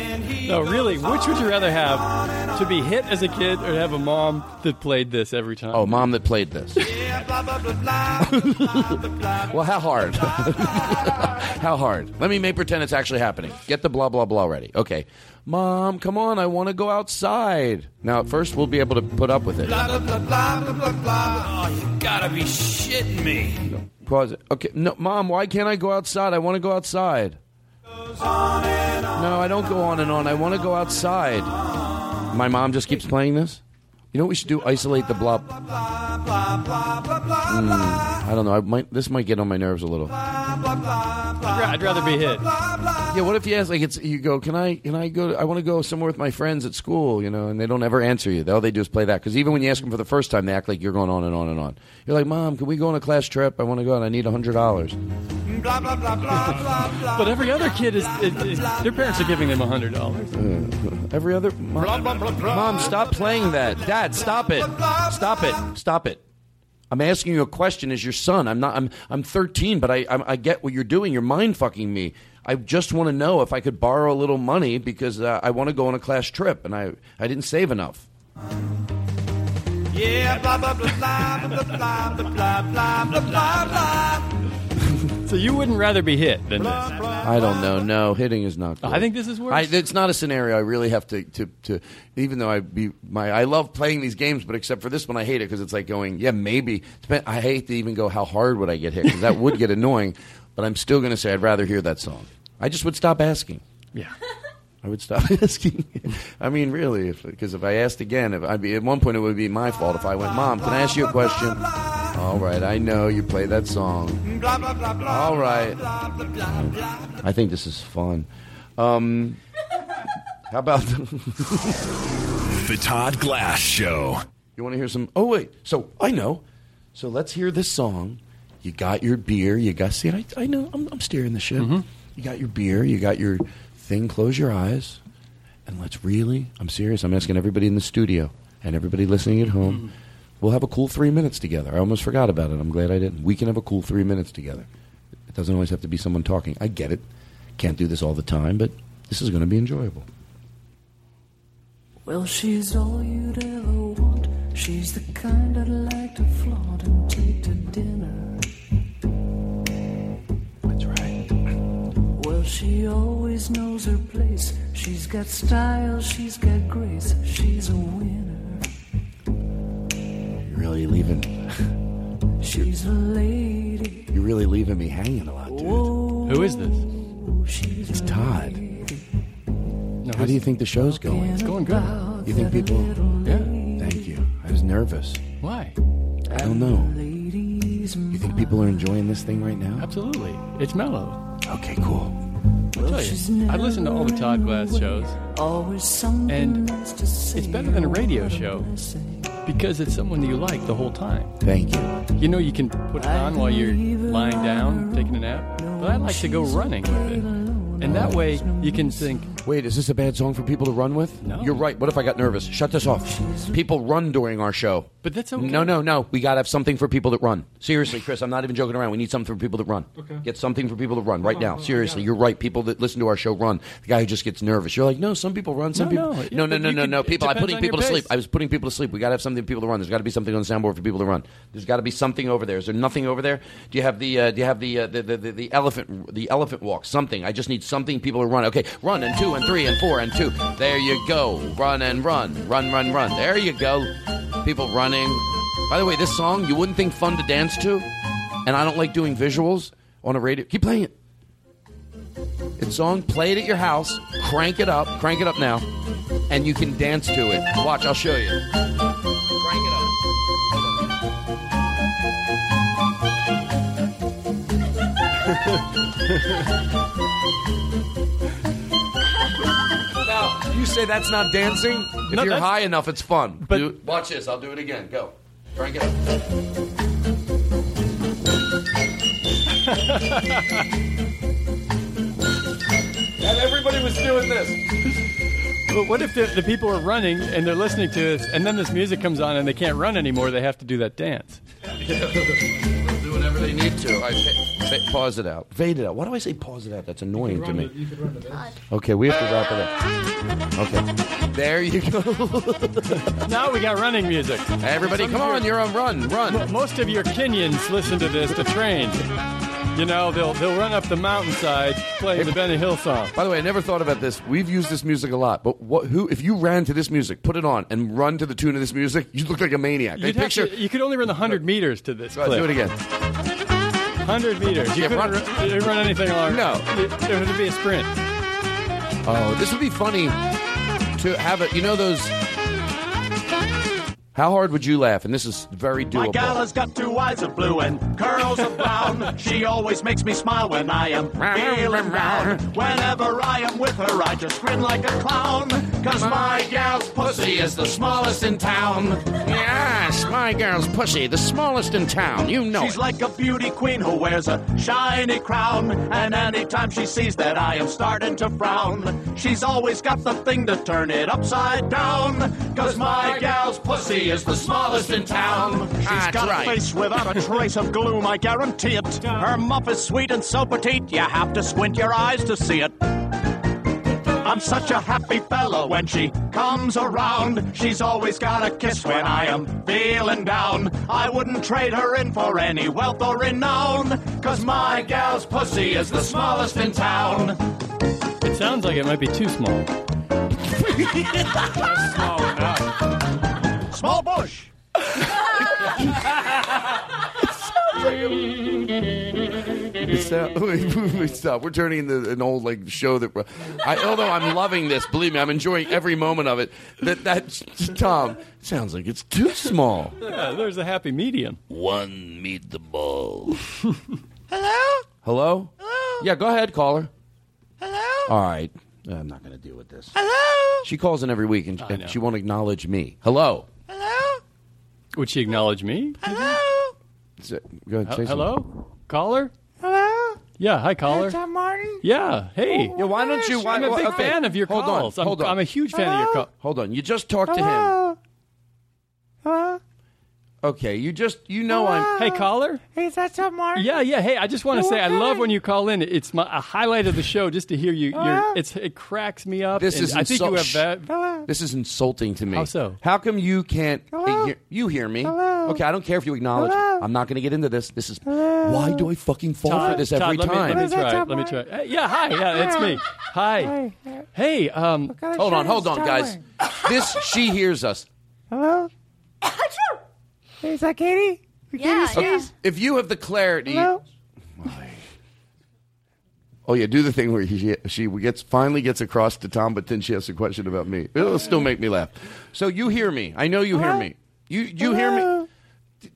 No, really, which would you rather have? To be hit as a kid or to have a mom that played this every time? Oh, mom that played this. Well, how hard? how hard? Let me make pretend it's actually happening. Get the blah blah blah ready. Okay, mom, come on, I want to go outside. Now, at first, we'll be able to put up with it. Blah, blah, blah, blah, blah. Oh, you gotta be shitting me. Pause it. Okay, no, mom, why can't I go outside? I want to go outside. No, I don't go on and on. I want to go outside. My mom just keeps playing this. You know what we should do? Isolate the blah. Mm, I don't know. I might. This might get on my nerves a little. I'd rather be hit. Yeah. What if you ask like it's you go? Can I? Can I go? I want to go somewhere with my friends at school. You know, and they don't ever answer you. All they do is play that. Because even when you ask them for the first time, they act like you're going on and on and on. You're like, Mom, can we go on a class trip? I want to go and I need a hundred dollars. Blah, blah, blah, blah, blah, blah. But every other kid is, is, is their parents are giving them a hundred dollars. Every other mom, mom, stop playing that. Dad, stop it. Stop it. Stop it. I'm asking you a question as your son. I'm not. I'm. I'm 13, but I. I'm, I get what you're doing. You're mind fucking me. I just want to know if I could borrow a little money because uh, I want to go on a class trip and I. I didn't save enough. Yeah, blah, blah, blah, blah, blah, blah, blah, blah, blah, blah, blah. So you wouldn't rather be hit than this? I don't know. No, hitting is not. Good. I think this is worse. I, it's not a scenario I really have to, to, to even though I be my I love playing these games, but except for this one, I hate it because it's like going, yeah, maybe. I hate to even go, how hard would I get hit? Because that would get annoying. But I'm still going to say I'd rather hear that song. I just would stop asking. Yeah. I would stop asking. I mean, really, because if, I asked again, if I'd be at one point it would be my fault if I went, Mom, can I ask you a question? All right, I know you play that song. Blah, blah, blah, blah. All right. Blah, blah, blah, blah. I think this is fun. Um, how about The Todd Glass Show. you want to hear some? Oh wait, so I know. So let's hear this song. You got your beer. You got see. I, I know. I'm, I'm steering the ship. You got your beer. You got your thing. Close your eyes, and let's really. I'm serious. I'm asking everybody in the studio and everybody listening at home. We'll have a cool three minutes together. I almost forgot about it. I'm glad I didn't. We can have a cool three minutes together. It doesn't always have to be someone talking. I get it. Can't do this all the time, but this is going to be enjoyable. Well, she's all you'd ever want. She's the kind I'd like to flaunt and take to dinner. That's right. Well, she always knows her place. She's got style, she's got grace. She's a winner. You're really leaving. She's a lady. You're really leaving me hanging a lot, dude. Oh, Who is this? She's It's Todd. No, How do you think the show's going? It's going good. You think people? Yeah. Thank you. I was nervous. Why? I don't know. You think people are enjoying this thing right now? Absolutely. It's mellow. Okay, cool. I'll tell you, I listen to all the Todd Glass shows, Always something and nice to say. it's better than a radio show because it's someone you like the whole time. Thank you. You know, you can put it on while you're lying down, taking a nap. But I like to go running with it. And that way you can think, Wait, is this a bad song for people to run with? No. You're right. What if I got nervous? Shut this off. People run during our show. but that's okay. No, no, no. We got to have something for people that run. Seriously, Chris, I'm not even joking around. We need something for people that run. Okay. Get something for people to run right now. Seriously, you're right. People that listen to our show run. The guy who just gets nervous. You're like, no, some people run. Some No, people. no. No, Yeah, no, but no, you no, can- no. it People. I'm depends putting on people your to sleep. pace. I was putting people to sleep. We got to have something for people to run. There's got to be something on the soundboard for people to run. There's got to be something over there. Is there nothing over there? Do you have the? Uh, do you have the, uh, the, the the the elephant the elephant walk? Something. I just need something people to run. Okay, run and two and three and four and two. There you go. Run and run. Run, run, run. There you go. People running. By the way, this song you wouldn't think fun to dance to, and I don't like doing visuals on a radio. Keep playing it. It's song. Play it at your house. Crank it up. Crank it up now, and you can dance to it. Watch. I'll show you. Crank it up. you say that's not dancing? If No, you're high enough, it's fun. But- Do- watch this. I'll do it again. Go. Crank it up. and everybody was doing this. But what if the, the people are running and they're listening to us, and then this music comes on and they can't run anymore? They have to do that dance. They'll do whatever they need to. I fa- fa- pause it out. Fade it out. Why do I say pause it out? That's annoying to me. Okay, we have to wrap it up. Okay. There you go. now we got running music. Everybody, come on, you're on run, run. Most of your Kenyans listen to this to train. You know, they'll they'll run up the mountainside playing the Benny Hill song. By the way, I never thought about this. We've used this music a lot, but what, who? If you ran to this music, put it on, and run to the tune of this music, you look like a maniac. You'd have picture. to- you could only run the 100 meters to this Right, clip. do it again. 100 meters. You Yeah, couldn't run- run, you run anything longer. No. It, it would be a sprint. Oh, this would be funny to have it. You know those. How hard would you laugh? And this is very doable. My gal has got two eyes of blue and curls of brown. She always makes me smile when I am feeling down. Whenever I am with her, I just grin like a clown. Cause my gal's pussy is the smallest in town. Yes, my gal's pussy, the smallest in town. You know She's it. like a beauty queen who wears a shiny crown. And anytime she sees that I am starting to frown, she's always got the thing to turn it upside down. Cause my gal's pussy is the smallest in town. She's That's got right. a face without a trace of gloom, I guarantee it. Her muff is sweet and so petite, you have to squint your eyes to see it. I'm such a happy fellow when she comes around. She's always got a kiss when I am feeling down. I wouldn't trade her in for any wealth or renown. Cause my gal's pussy is the smallest in town. It sounds like it might be too small. small enough. Small bush. It's that- wait, wait, stop. We're turning into an old like show that. I, although I'm loving this, believe me, I'm enjoying every moment of it. That that Tom sounds like it's too small. Yeah, there's a happy medium. One meet the ball. Hello. Hello. Hello. Yeah, go ahead, caller. Hello. All right. I'm not going to deal with this. Hello. She calls in every week and, and she won't acknowledge me. Hello. Hello. Would she acknowledge me? So- Go ahead. H- Say hello, caller. Hello? Yeah, hi, caller. Tom Martin? Yeah, hey. Yeah, why don't you? Why, I'm a big okay, fan of your hold calls. On, I'm, hold on. I'm a huge fan of your calls. Hold on. You just talked to him. Hello? Hello? Okay. You just you know I'm. Hey, caller. Hey, is that Tom Martin? Yeah, yeah. Hey, I just want to say I love when you call in. It's my, a highlight of the show just to hear you. Your, Hello? it's it cracks me up. This and is I think you have Shh. that. Hello? This is insulting to me. How so? How come you can't? Hello? hear- you hear me? Hello? Okay, I don't care if you acknowledge. Hello? I'm not going to get into this. This is Hello? why do I fucking fall Todd, for this Todd, every let me, time? let me try. Let me try. Hey, yeah, hi. Yeah, it's me. Hi. Hey, Hey, um, what kind of Hold on, hold on, guys. This she hears us. Hello? hey, is that Katie? Yeah, Katie yeah. If you have the clarity. Hello? Oh yeah, do the thing where she she gets finally gets across to Tom, but then she has a question about me. It'll still make me laugh. So you hear me? I know you hear Hello? me. You you hear me, Hello?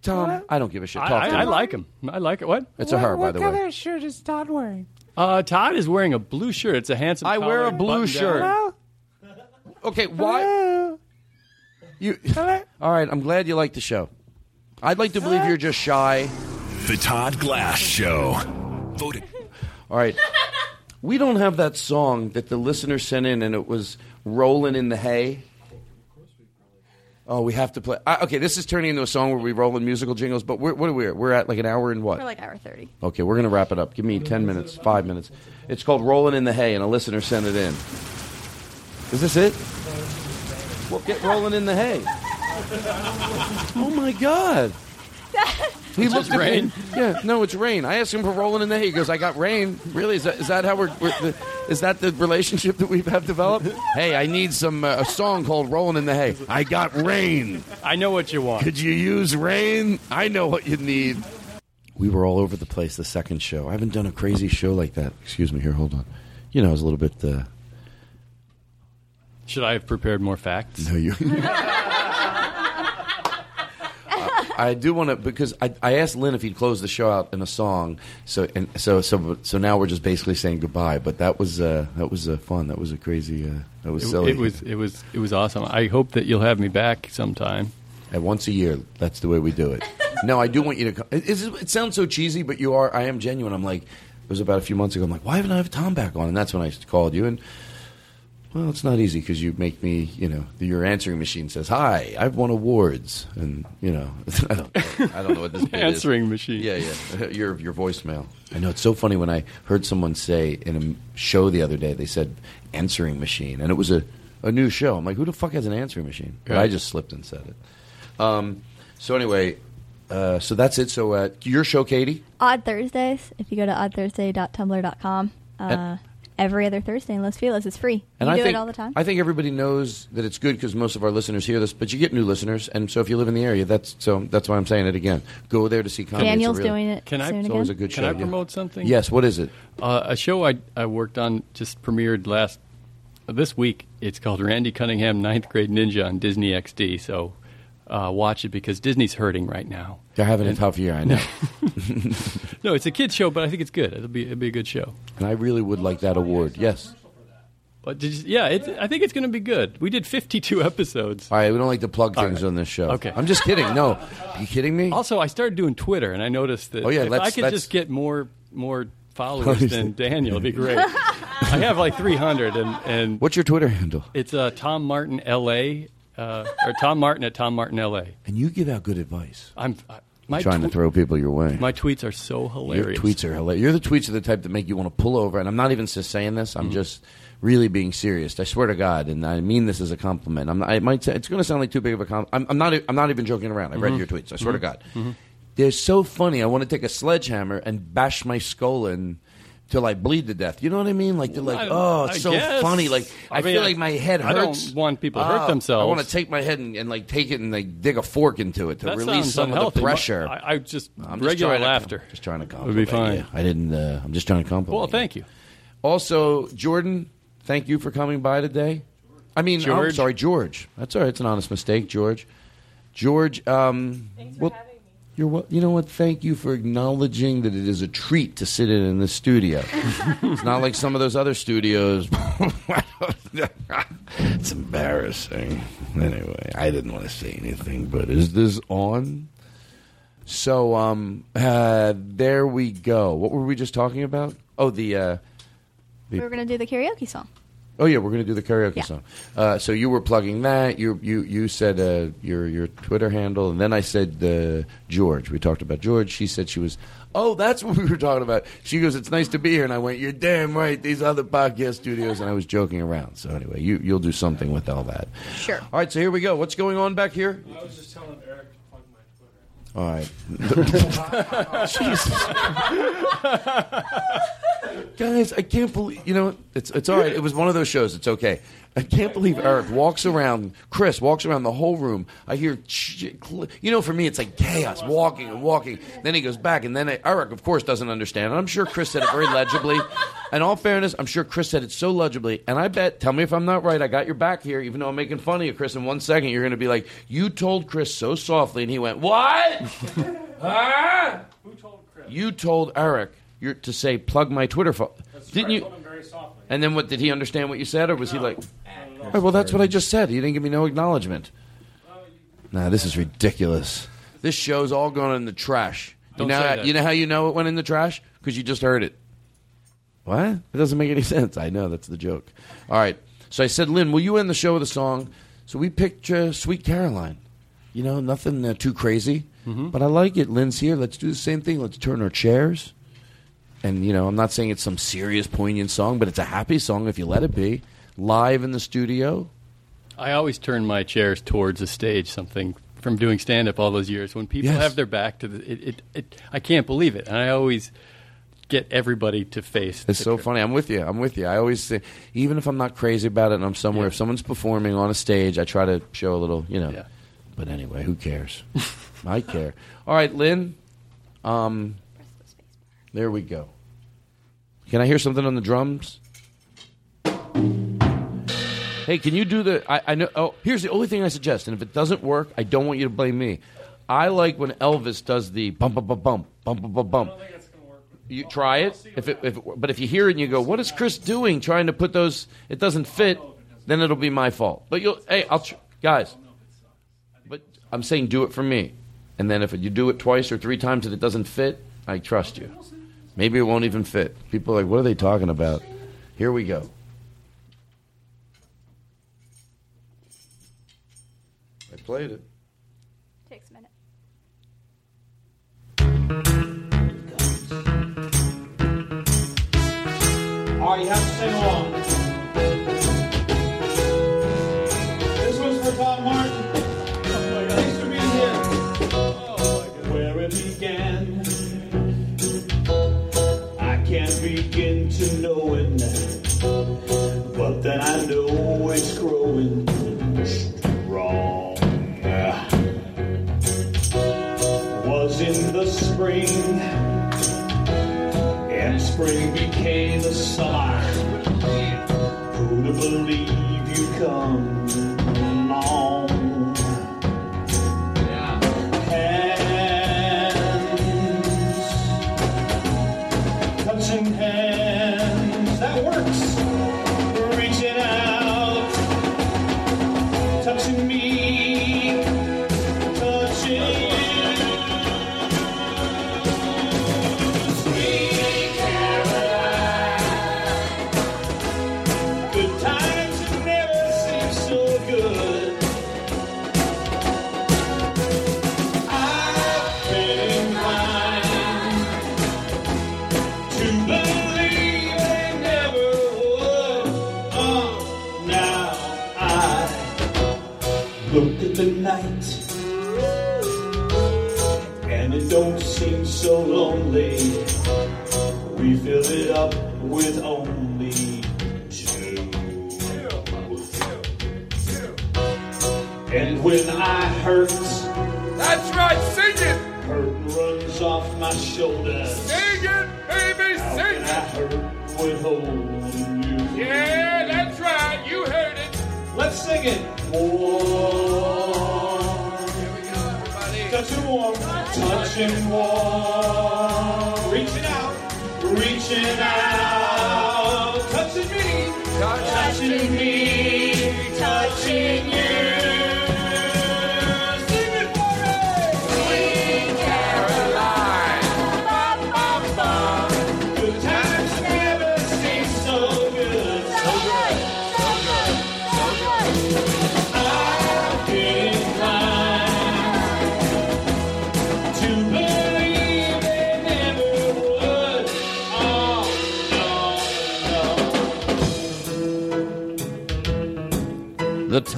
Tom? I don't give a shit. I, to I, I me. like him. I like it. What? It's a her, what, by the What way. color shirt is Todd wearing? Uh, Todd is wearing a blue shirt. It's a handsome. I wear a collared blue button-down. shirt. Hello? Okay, why Hello? you? Hello? All right, I'm glad you like the show. I'd like to believe you're just shy. The Todd Glass Show. Voted. All right. We don't have that song that the listener sent in, and it was "Rolling in the Hay." Oh, we have to play. I, okay, this is turning into a song where we roll in musical jingles. But we're, what are we? We're at like an hour and what? We're like hour 30. Okay, we're gonna wrap it up. Give me ten minutes, five minutes. It's called "Rolling in the Hay," and a listener sent it in. Is this it? Well, get rolling in the hay. Oh my God! He It's looked just at me- rain? Yeah, no, it's rain. I asked him for rolling in the hay. He goes, "I got rain." Really? Is that is that how we're? we're the, is that the relationship that we have developed? hey, I need some uh, a song called "Rolling in the Hay." I got rain. I know what you want. Could you use rain? I know what you need. We were all over the place the second show. I haven't done a crazy show like that. Excuse me here, hold on. You know, I was a little bit. Uh, Should I have prepared more facts? no, you. I do want to because I, I asked Lynn if he'd close the show out in a song. So and so so so now we're just basically saying goodbye. But that was uh, that was uh, fun. That was a crazy. Uh, that was It, silly. it was it was it was awesome. I hope that you'll have me back sometime. And once a year, that's the way we do it. no, I do want you to come. It, it's- it sounds so cheesy, but you are. I am genuine. I'm like, it was about a few months ago. I'm like, why haven't I have Tom back on? And that's when I called you. And Well, it's not easy because you make me, you know, your answering machine says, "Hi, I've won awards," and you know, I don't, I don't know what this bit is. Answering machine. Yeah, yeah, your your voicemail. I know it's so funny when I heard someone say in a show the other day, they said answering machine, and it was a a new show. I'm like, who the fuck has an answering machine? But I just slipped and said it. Um, so anyway, uh, so that's it. So uh, your show, Katie. Odd Thursdays. If you go to oddthursday.tumblr.com, uh, And- every other Thursday in Los Feliz It's free. And you I do think, it all the time. I think everybody knows that it's good because most of our listeners hear this, but you get new listeners, and so if you live in the area, that's so that's why I'm saying it again. Go there to see comedy. Daniel's real- doing it Can I? soon It's again. always a good Can show. I yeah. promote something? Yes. What is it? Uh, a show I, I worked on just premiered last this week. It's called Randy Cunningham Ninth Grade Ninja on Disney XD. So uh, watch it because Disney's hurting right now. They're having a tough year. I know, No, it's a kids show, but I think it's good. It'll be it'll be a good show. and I really would like that award. Yes. But did you, yeah, it's, I think it's going to be good. We did 52 episodes. All right. We don't like to plug things right. on this show. Okay. I'm just kidding. No. Are you kidding me? Also, I started doing Twitter, and I noticed that Oh, yeah, if I could just get more more followers than Daniel, it'd be great. I have like 300, and, and What's your Twitter handle? it's uh, Tom Martin LA uh, or Tom Martin at Tom Martin LA. And you give out good advice. I'm uh, my trying to throw people your way. My tweets are so hilarious. Your tweets are hilarious. You're the tweets are the type that make you want to pull over. And I'm not even just saying this. Mm-hmm. I'm just really being serious. I swear to God, and I mean this as a compliment. Not, I might say, it's going to sound like too big of a compliment. I'm, I'm not. I'm not even joking around. I read Mhm. your tweets. I swear to Mhm. God, Mhm. they're so funny. I want to take a sledgehammer and bash my skull in. Till I bleed to death. You know what I mean? Like they're like, I- oh, it's I so guess. funny. Like I, I mean, feel like my head hurts. I don't want people to hurt Ah, themselves. I want to take my head and, and like take it and like dig a fork into it to That release sounds some of unhealthy. the pressure. I, I just I'm just regular trying to- laughter. just trying to calm. It would compliment be fine. you. I didn't. Uh, I'm just trying to compliment. Well, thank you. Also, Jordan, thank you for coming by today. I mean, I'm George. sorry, George. That's all right. It's an honest mistake, George. George, um, Thanks for well, having me. You're what? You know what? Thank you for acknowledging that it is a treat to sit in in this studio. it's not like some of those other studios. it's embarrassing. Anyway, I didn't want to say anything, but is this on? So, um, uh, there we go. What were we just talking about? Oh, the. Uh, we were going to do the karaoke song. Oh yeah, we're going to do the karaoke Yeah. song. Uh, so you were plugging that. You you you said uh, your your Twitter handle, and then I said uh, George. We talked about George. She said she was. Oh, that's what we were talking about. She goes, "It's nice to be here," and I went, "You're damn right." These other podcast studios, and I was joking around. So anyway, you you'll do something with all that. Sure. All right. So here we go. What's going on back here? I was just telling Eric to plug my Twitter. All right. Guys, I can't believe you know it's it's all right. It was one of those shows. It's okay. I can't believe Eric walks around. Chris walks around the whole room. I hear, you know, for me it's like chaos, walking and walking. Then he goes back, and then I, Eric, of course, doesn't understand. And I'm sure Chris said it very legibly. In all fairness, I'm sure Chris said it so legibly. And I bet, tell me if I'm not right. I got your back here, even though I'm making fun of you, Chris. In one second, you're going to be like, you told Chris so softly, and he went, what? huh? Who told Chris? You told Eric you're, to say plug my Twitter phone. Didn't I you? very softly. And then what? Did he understand what you said, or was he like? "All right, well, that's what I just said. He didn't give me no acknowledgement. Nah, this is ridiculous. This show's all going in the trash. You Don't know, say how, that. you know how you know it went in the trash because you just heard it. What? It doesn't make any sense. I know that's the joke. All right. So I said, Lynn, will you end the show with a song? So we picked uh, "Sweet Caroline." You know, nothing uh, too crazy, Mm-hmm. but I like it. Lynn's here. Let's do the same thing. Let's turn our chairs. And you know, I'm not saying it's some serious, poignant song, but it's a happy song if you let it be. Live in the studio. I always turn my chairs towards the stage. Something from doing stand up all those years. When people Yes. have their back to the, it, it, it, I can't believe it, and I always get everybody to face. It's so tr- funny. I'm with you. I'm with you. I always say, even if I'm not crazy about it and I'm somewhere, if someone's performing on a stage, I try to show a little, you know. But anyway, who cares? I care. All right, Lynn. Um, there we go. Can I hear something on the drums? Hey, can you do the? I, I know. Oh, here's the only thing I suggest, and if it doesn't work, I don't want you to blame me. I like when Elvis does the bump, bump, bump, bump, bump, bump, bump. You try it. If it, if it, but if you hear it and you go, "What is Chris doing? Trying to put those? It doesn't fit." Then it'll be my fault. But you'll, hey, I'll, tr- guys. But I'm saying do it for me, and then if you do it twice or three times and it doesn't fit, I trust you. Maybe it won't even fit. People are like, what are they talking about? Here we go. I played it. Takes a minute. All right, you have to sing along. This one's for Bob Martin. Can't begin to know it, now. but then I know it's growing strong. Was in the spring and spring became the summer. When I hurt, That's right, sing it! hurt runs off my shoulders. Sing it, baby, How sing can I it! hurt with holding you? Yeah, that's right, you heard it. Let's sing it. Warm. Touching warm. Touching warm. Reaching out. Reaching out. Touching me. Touching me. Touching you.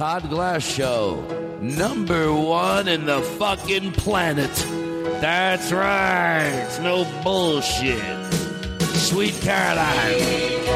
Todd Glass Show, number one in the fucking planet. That's right. It's no bullshit. Sweet Caroline.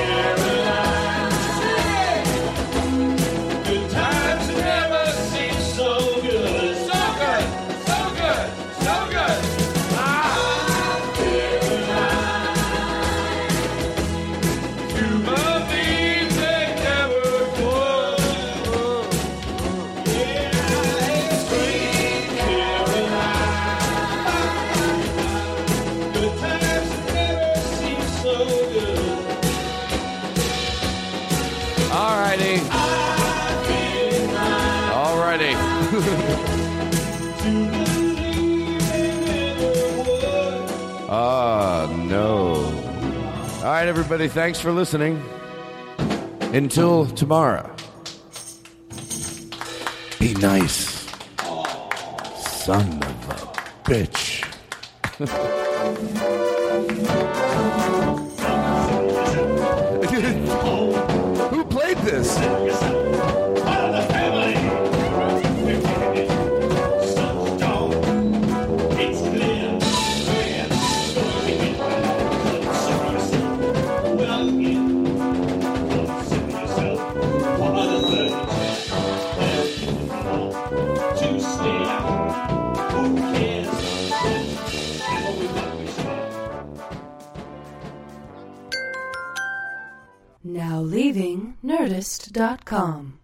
Right, everybody, thanks for listening. Until tomorrow. Be nice. Son of a bitch. Leaving Nerdist.com.